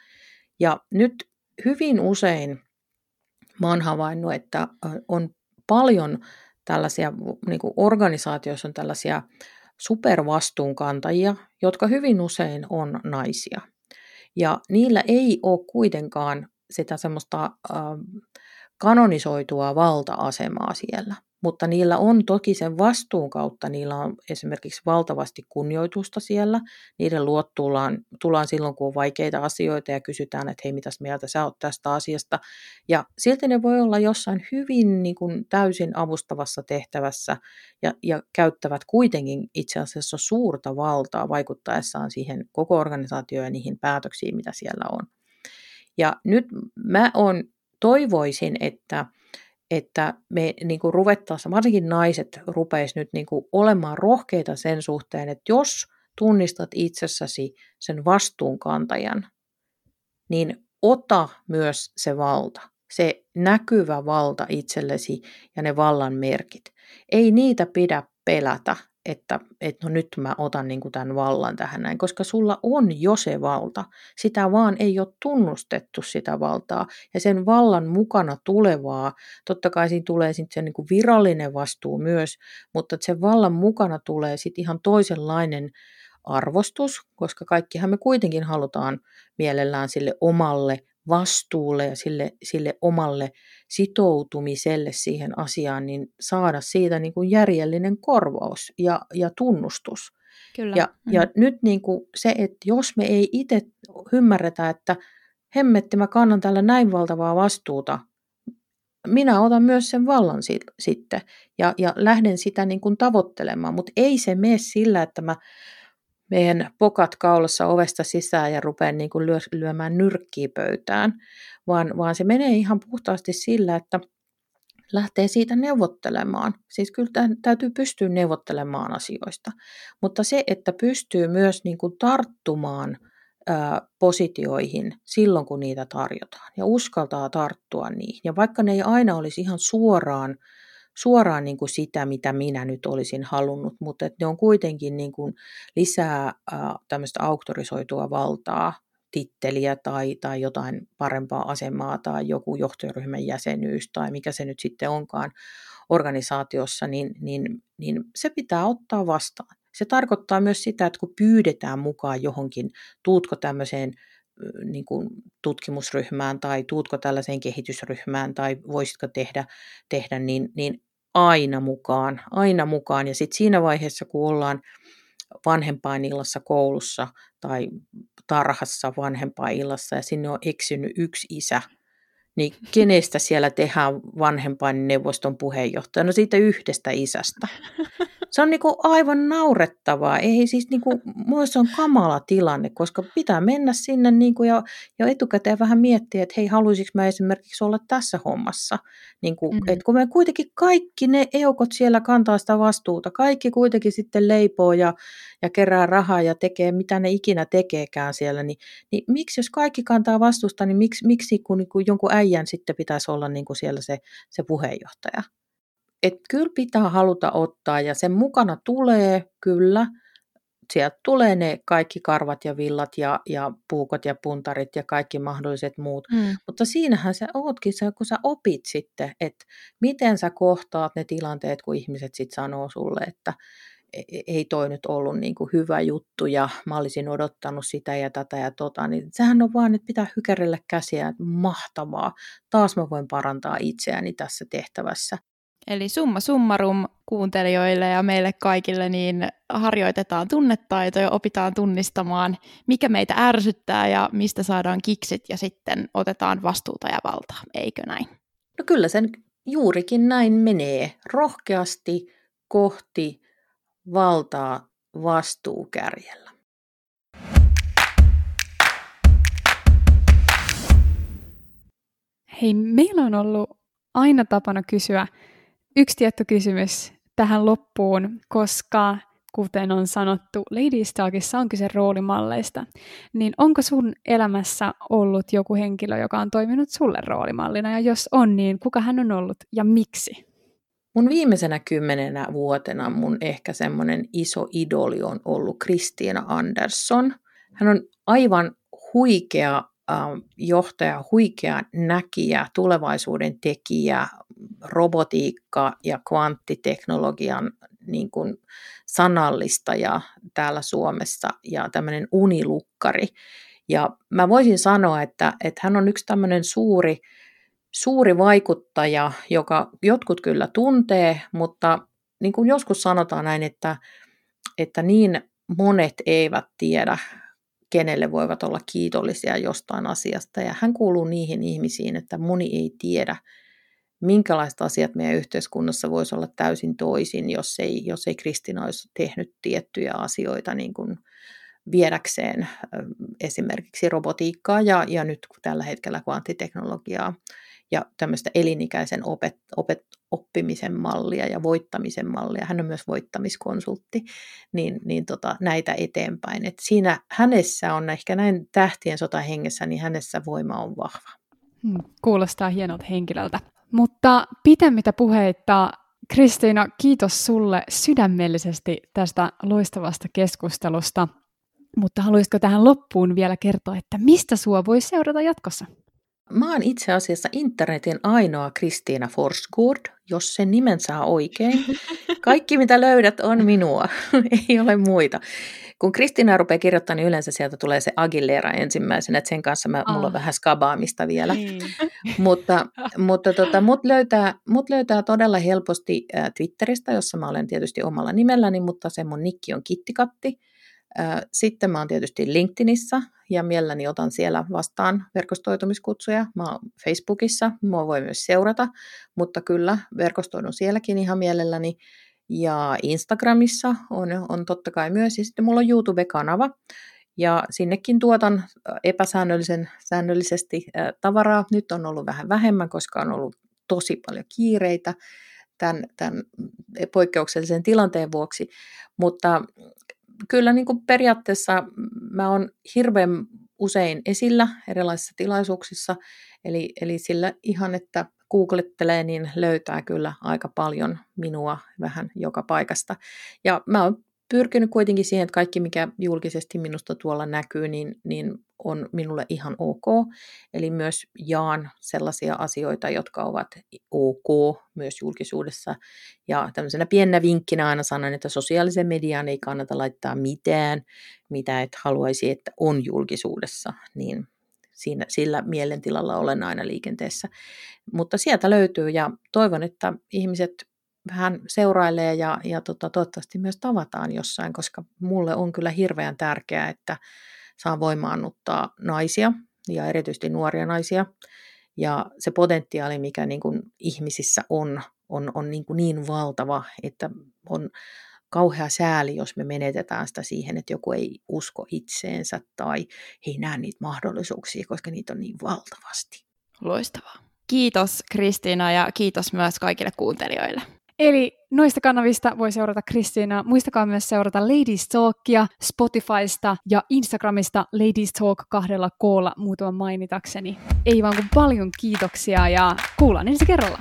Ja nyt hyvin usein mä oon havainnut, että on paljon tällaisia, niin organisaatioissa on tällaisia supervastuunkantajia, jotka hyvin usein on naisia. Ja niillä ei ole kuitenkaan sitä semmoista äh, kanonisoitua valta-asemaa siellä mutta niillä on toki sen vastuun kautta, niillä on esimerkiksi valtavasti kunnioitusta siellä, niiden luot tullaan, tullaan silloin, kun on vaikeita asioita ja kysytään, että hei, mitäs mieltä sä oot tästä asiasta, ja silti ne voi olla jossain hyvin niin kuin täysin avustavassa tehtävässä ja, ja käyttävät kuitenkin itse asiassa suurta valtaa vaikuttaessaan siihen koko organisaatioon ja niihin päätöksiin, mitä siellä on. Ja nyt mä on, toivoisin, että että me niin kuin ruvettaisiin, varsinkin naiset rupeisi nyt niin kuin olemaan rohkeita sen suhteen, että jos tunnistat itsessäsi sen vastuunkantajan, niin ota myös se valta, se näkyvä valta itsellesi ja ne vallan merkit. Ei niitä pidä pelätä, että, että no nyt mä otan niin kuin tämän vallan tähän näin, koska sulla on jo se valta. Sitä vaan ei ole tunnustettu sitä valtaa. Ja sen vallan mukana tulevaa, totta kai siinä tulee sitten se niin kuin virallinen vastuu myös, mutta sen vallan mukana tulee sitten ihan toisenlainen arvostus, koska kaikkihan me kuitenkin halutaan mielellään sille omalle vastuulle ja sille, sille omalle sitoutumiselle siihen asiaan, niin saada siitä niin kuin järjellinen korvaus ja, ja tunnustus. Kyllä. Ja, mm. ja nyt niin kuin se, että jos me ei itse ymmärretä, että hemmetti, mä kannan tällä näin valtavaa vastuuta, minä otan myös sen vallan si- sitten ja, ja lähden sitä niin kuin tavoittelemaan, mutta ei se mene sillä, että mä meidän pokat kaulassa ovesta sisään ja rupean niin kuin lyö, lyömään nyrkkiä pöytään, vaan, vaan se menee ihan puhtaasti sillä, että lähtee siitä neuvottelemaan. Siis kyllä täytyy pystyä neuvottelemaan asioista, mutta se, että pystyy myös niin kuin tarttumaan positioihin silloin, kun niitä tarjotaan ja uskaltaa tarttua niihin. Ja vaikka ne ei aina olisi ihan suoraan suoraan niin kuin sitä, mitä minä nyt olisin halunnut, mutta että ne on kuitenkin niin kuin lisää ää, tämmöistä auktorisoitua valtaa, titteliä tai, tai jotain parempaa asemaa tai joku johtoryhmän jäsenyys tai mikä se nyt sitten onkaan organisaatiossa, niin, niin, niin se pitää ottaa vastaan. Se tarkoittaa myös sitä, että kun pyydetään mukaan johonkin, tuutko tämmöiseen niin kuin tutkimusryhmään tai tuutko tällaiseen kehitysryhmään tai voisitko tehdä, tehdä niin, niin aina mukaan, aina mukaan. Ja sitten siinä vaiheessa, kun ollaan vanhempainillassa koulussa tai tarhassa vanhempainillassa ja sinne on eksynyt yksi isä, niin kenestä siellä tehdään vanhempainneuvoston puheenjohtaja? No siitä yhdestä isästä. Se on niin kuin aivan naurettavaa. Ei siis niin kuin, se on kamala tilanne, koska pitää mennä sinne niin kuin ja, ja etukäteen vähän miettiä, että hei, haluaisinko mä esimerkiksi olla tässä hommassa. Niin kuin, mm-hmm. että kun me kuitenkin kaikki ne eukot siellä kantaa sitä vastuuta, kaikki kuitenkin sitten leipoo ja, ja kerää rahaa ja tekee mitä ne ikinä tekeekään siellä, niin, niin miksi jos kaikki kantaa vastuusta, niin miksi, miksi kun, niin kuin jonkun äijän sitten pitäisi olla niin kuin siellä se, se puheenjohtaja? Että kyllä pitää haluta ottaa ja sen mukana tulee kyllä, sieltä tulee ne kaikki karvat ja villat ja, ja puukot ja puntarit ja kaikki mahdolliset muut. Mm. Mutta siinähän sä ootkin, se, kun sä opit sitten, että miten sä kohtaat ne tilanteet, kun ihmiset sitten sanoo sulle, että e, e, ei toi nyt ollut niin kuin hyvä juttu ja mä olisin odottanut sitä ja tätä ja tota, niin sehän on vaan, että pitää hykärellä käsiä, että mahtavaa, taas mä voin parantaa itseäni tässä tehtävässä. Eli summa summarum kuuntelijoille ja meille kaikille, niin harjoitetaan tunnetaitoja, opitaan tunnistamaan, mikä meitä ärsyttää ja mistä saadaan kiksit ja sitten otetaan vastuuta ja valtaa, eikö näin? No kyllä sen juurikin näin menee. Rohkeasti kohti valtaa vastuukärjellä. Hei, meillä on ollut aina tapana kysyä yksi tietty kysymys tähän loppuun, koska kuten on sanottu, Ladies Talkissa on kyse roolimalleista, niin onko sun elämässä ollut joku henkilö, joka on toiminut sulle roolimallina, ja jos on, niin kuka hän on ollut ja miksi? Mun viimeisenä kymmenenä vuotena mun ehkä semmoinen iso idoli on ollut Kristiina Andersson. Hän on aivan huikea johtaja, huikea näkijä, tulevaisuuden tekijä, robotiikka ja kvanttiteknologian niin kuin sanallistaja täällä Suomessa ja tämmöinen unilukkari. Ja mä voisin sanoa, että, että hän on yksi tämmöinen suuri, suuri vaikuttaja, joka jotkut kyllä tuntee, mutta niin kuin joskus sanotaan näin, että, että niin monet eivät tiedä kenelle voivat olla kiitollisia jostain asiasta. Ja hän kuuluu niihin ihmisiin, että moni ei tiedä, minkälaiset asiat meidän yhteiskunnassa voisi olla täysin toisin, jos ei, jos ei Kristina olisi tehnyt tiettyjä asioita niin kuin viedäkseen esimerkiksi robotiikkaa ja, ja nyt tällä hetkellä kvanttiteknologiaa ja tämmöistä elinikäisen opet, opet, oppimisen mallia ja voittamisen mallia. Hän on myös voittamiskonsultti, niin, niin tota, näitä eteenpäin. Et siinä hänessä on ehkä näin tähtien sota hengessä, niin hänessä voima on vahva. Hmm, kuulostaa hienolta henkilöltä. Mutta pitemmittä puheitta, Kristiina, kiitos sulle sydämellisesti tästä loistavasta keskustelusta. Mutta haluaisitko tähän loppuun vielä kertoa, että mistä sua voi seurata jatkossa? Mä oon itse asiassa internetin ainoa Kristiina Forsgård, jos sen nimen saa oikein. Kaikki mitä löydät on minua, ei ole muita. Kun Kristiina rupeaa kirjoittamaan, niin yleensä sieltä tulee se Aguilera ensimmäisenä, että sen kanssa mä, mulla on ah. vähän skabaamista vielä. Niin. mutta mutta tota, mut, löytää, mut löytää todella helposti äh, Twitteristä, jossa mä olen tietysti omalla nimelläni, mutta se mun nikki on Kittikatti. Sitten mä oon tietysti LinkedInissä ja mielelläni otan siellä vastaan verkostoitumiskutsuja. Mä oon Facebookissa, mua voi myös seurata, mutta kyllä verkostoidun sielläkin ihan mielelläni. Ja Instagramissa on, on totta kai myös. Ja sitten mulla on YouTube-kanava, ja sinnekin tuotan epäsäännöllisen säännöllisesti tavaraa. Nyt on ollut vähän vähemmän, koska on ollut tosi paljon kiireitä tämän, tämän poikkeuksellisen tilanteen vuoksi. Mutta kyllä niin kuin periaatteessa mä oon hirveän usein esillä erilaisissa tilaisuuksissa, eli, eli sillä ihan, että googlettelee, niin löytää kyllä aika paljon minua vähän joka paikasta. Ja mä oon pyrkinyt kuitenkin siihen, että kaikki mikä julkisesti minusta tuolla näkyy, niin, niin on minulle ihan ok. Eli myös jaan sellaisia asioita, jotka ovat ok myös julkisuudessa. Ja tämmöisenä pienenä vinkkinä aina sanon, että sosiaalisen median ei kannata laittaa mitään, mitä et haluaisi, että on julkisuudessa. Niin siinä, sillä mielentilalla olen aina liikenteessä. Mutta sieltä löytyy ja toivon, että ihmiset vähän seurailee ja, ja tota, toivottavasti myös tavataan jossain, koska mulle on kyllä hirveän tärkeää, että saa voimaannuttaa naisia ja erityisesti nuoria naisia. Ja se potentiaali, mikä niin kuin ihmisissä on, on, on niin, kuin niin valtava, että on kauhea sääli, jos me menetetään sitä siihen, että joku ei usko itseensä tai ei näe niitä mahdollisuuksia, koska niitä on niin valtavasti. Loistavaa. Kiitos Kristiina ja kiitos myös kaikille kuuntelijoille. Eli noista kanavista voi seurata Kristiina. Muistakaa myös seurata Ladies Talkia Spotifysta ja Instagramista Ladies Talk kahdella koolla muutaman mainitakseni. Ei vaan kuin paljon kiitoksia ja kuullaan ensi kerralla.